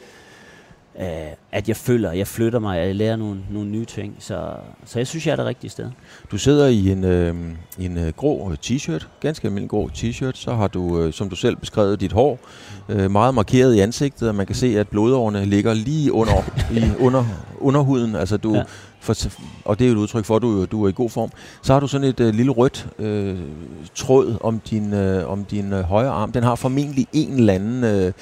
C: øh, at jeg føler, jeg flytter mig, jeg lærer nogle, nogle nye ting, så, så jeg synes, jeg er det rigtige sted.
B: Du sidder i en, øh, en øh, grå t-shirt, ganske almindelig grå t-shirt, så har du, øh, som du selv beskrevet, dit hår øh, meget markeret i ansigtet, og man kan se, at blodårene ligger lige under, i under, underhuden, altså du... Ja for, og det er jo et udtryk for, at du, du er i god form, så har du sådan et øh, lille rødt øh, tråd om din, øh, om din øh, højre arm. Den har formentlig en eller anden øh,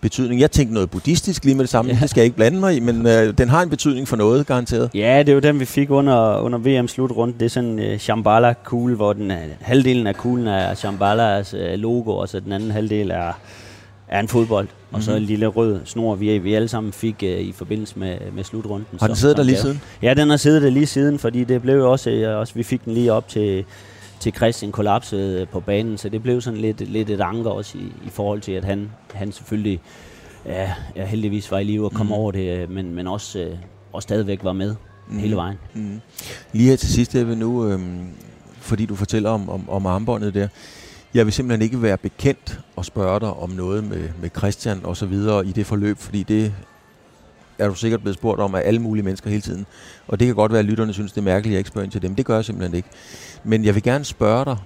B: betydning. Jeg tænkte noget buddhistisk lige med det samme, ja. det skal jeg ikke blande mig i, men øh, den har en betydning for noget, garanteret.
C: Ja, det er jo den, vi fik under, under VM slutrundt. Det er sådan en øh, Shambhala-kugle, hvor den, øh, halvdelen af kuglen er Shambalas øh, logo, og så den anden halvdel er er en fodbold, mm-hmm. og så en mhm. lille rød snor, vi, vi alle sammen fik uh, i forbindelse med, med slutrunden.
B: Har den siddet der lige siden?
C: Ja, den har siddet der lige siden, fordi det blev også, uh, også vi fik den lige op til, til Christian kollapsede uh, på banen, så det blev sådan lidt, lidt et anker også i, i forhold til, at han, han selvfølgelig ja, ja, heldigvis var i live og kom mm. over det, men, men også, uh, også stadigvæk var med mm. hele vejen. Mm.
B: Lige her til sidst, vil nu, øhm, fordi du fortæller om, om, om armbåndet der, jeg vil simpelthen ikke være bekendt og spørge dig om noget med, med Christian og så videre i det forløb, fordi det er du sikkert blevet spurgt om af alle mulige mennesker hele tiden. Og det kan godt være, at lytterne synes, det er mærkeligt, at jeg ikke spørger ind til dem. Det gør jeg simpelthen ikke. Men jeg vil gerne spørge dig,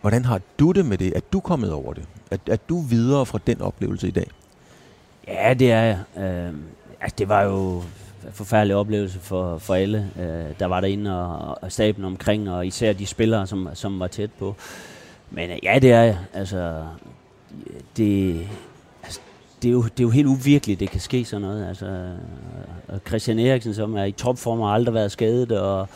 B: hvordan har du det med det? Er du kommet over det? Er, er du videre fra den oplevelse i dag?
C: Ja, det er jeg. Øh, altså, det var jo en forfærdelig oplevelse for, for alle, øh, der var derinde og, og staben omkring, og især de spillere, som, som var tæt på. Men øh, ja, det er jeg. Altså, det, altså, det, er jo, det er jo helt uvirkeligt, det kan ske sådan noget. Altså, og Christian Eriksen, som er i topform og aldrig været skadet, og,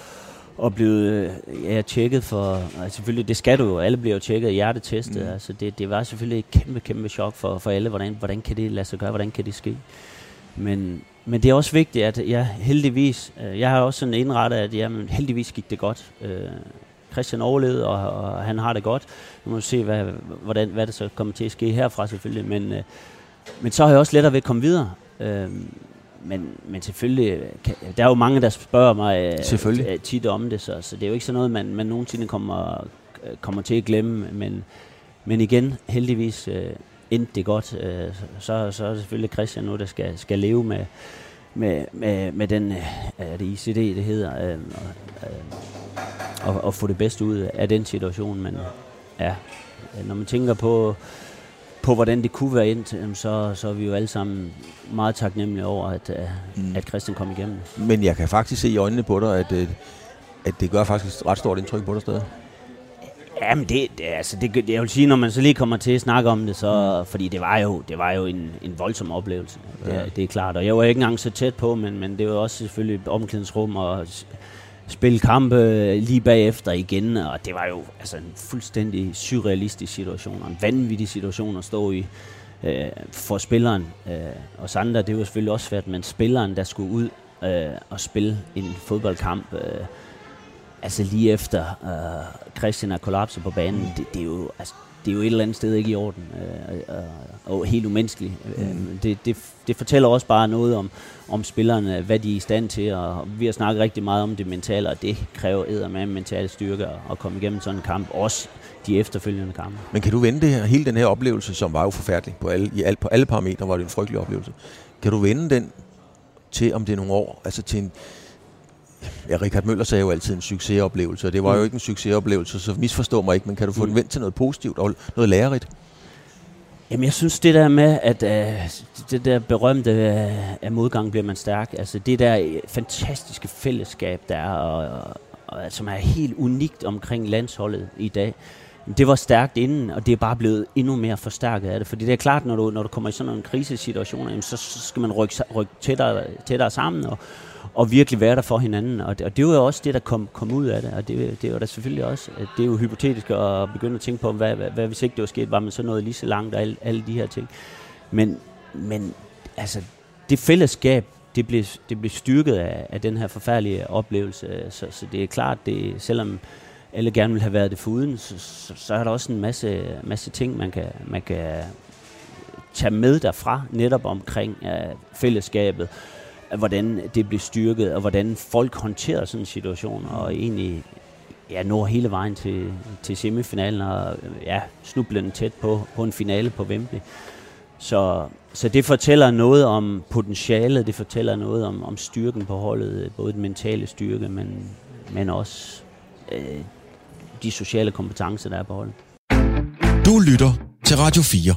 C: og blevet øh, ja, tjekket for... Altså, selvfølgelig, det skal du jo. Alle bliver jo tjekket hjertetestet. Mm. Altså, det, det var selvfølgelig et kæmpe, kæmpe chok for, for alle. Hvordan, hvordan kan det lade sig gøre? Hvordan kan det ske? Men, men det er også vigtigt, at jeg heldigvis... Øh, jeg har også sådan indrettet, at jamen, heldigvis gik det godt. Christian overlevede, og, og han har det godt. Nu må vi se, hvad, hvordan, hvad der så kommer til at ske herfra selvfølgelig. Men, øh, men så har jeg også lettere ved at komme videre. Øh, men, men selvfølgelig, kan, der er jo mange, der spørger mig øh, tit om det, så, så det er jo ikke sådan noget, man, man nogensinde kommer, kommer til at glemme. Men, men igen, heldigvis øh, endte det godt. Øh, så, så er det selvfølgelig Christian nu, der skal, skal leve med, med, med, med den, øh, det ICD, det hedder, øh, øh, og, og få det bedste ud af den situation. Men ja, når man tænker på, på hvordan det kunne være ind, så, så er vi jo alle sammen meget taknemmelige over, at, mm. at Christian kom igennem.
B: Men jeg kan faktisk se i øjnene på dig, at, at det gør faktisk et ret stort indtryk på dig stadig.
C: Jamen det, det, altså det, jeg vil sige, når man så lige kommer til at snakke om det, så, mm. fordi det var jo, det var jo en, en voldsom oplevelse, det, ja. det er klart. Og jeg var ikke engang så tæt på, men, men det var også selvfølgelig omklædningsrum og spille kampe lige bagefter igen, og det var jo altså en fuldstændig surrealistisk situation, og en vanvittig situation at stå i øh, for spilleren. Øh, og Sander, det var selvfølgelig også svært, men spilleren, der skulle ud øh, og spille en fodboldkamp, øh, altså lige efter øh, Christian er kollapset på banen, det, det er jo altså, det er jo et eller andet sted ikke i orden, øh, øh, og helt umenneskeligt. Øh, mm. Det, det, det fortæller også bare noget om, om spillerne, hvad de er i stand til, og vi har snakket rigtig meget om det mentale, og det kræver med mental styrke at komme igennem sådan en kamp, også de efterfølgende kampe.
B: Men kan du vende det her, hele den her oplevelse, som var jo forfærdelig på alle, i alt, på alle parametre, var det en frygtelig oplevelse. Kan du vende den til, om det er nogle år, altså til en, Ja, Richard Møller sagde jo altid en succesoplevelse, og det var mm. jo ikke en succesoplevelse, så misforstå mig ikke, men kan du få mm. den vendt til noget positivt og noget lærerigt?
C: Jamen, jeg synes det der med, at uh, det der berømte af modgang bliver man stærk, altså det der fantastiske fællesskab, der er, og, og, og, som er helt unikt omkring landsholdet i dag, det var stærkt inden, og det er bare blevet endnu mere forstærket af det. Fordi det er klart, når du, når du kommer i sådan en krisesituation, jamen, så, så skal man rykke, rykke tættere, tættere sammen, og, og virkelig være der for hinanden. Og det, og det var jo også det, der kom, kom ud af det. Og det, det var da selvfølgelig også, det er jo hypotetisk at begynde at tænke på, hvad, hvad, hvad hvis ikke det var sket, var man så nået lige så langt og alle, alle de her ting. Men, men altså, det fællesskab, det blev, det blev styrket af, af den her forfærdelige oplevelse. Så, så det er klart, det, selvom alle gerne vil have været det foruden, så, så, så er der også en masse, masse ting, man kan, man kan tage med derfra, netop omkring uh, fællesskabet hvordan det blev styrket, og hvordan folk håndterede sådan en situation, og egentlig ja, når hele vejen til, til semifinalen, og ja, snublende tæt på, på en finale på Wembley. Så, så det fortæller noget om potentialet, det fortæller noget om, om styrken på holdet, både den mentale styrke, men, men også øh, de sociale kompetencer, der er på holdet.
A: Du lytter til Radio 4.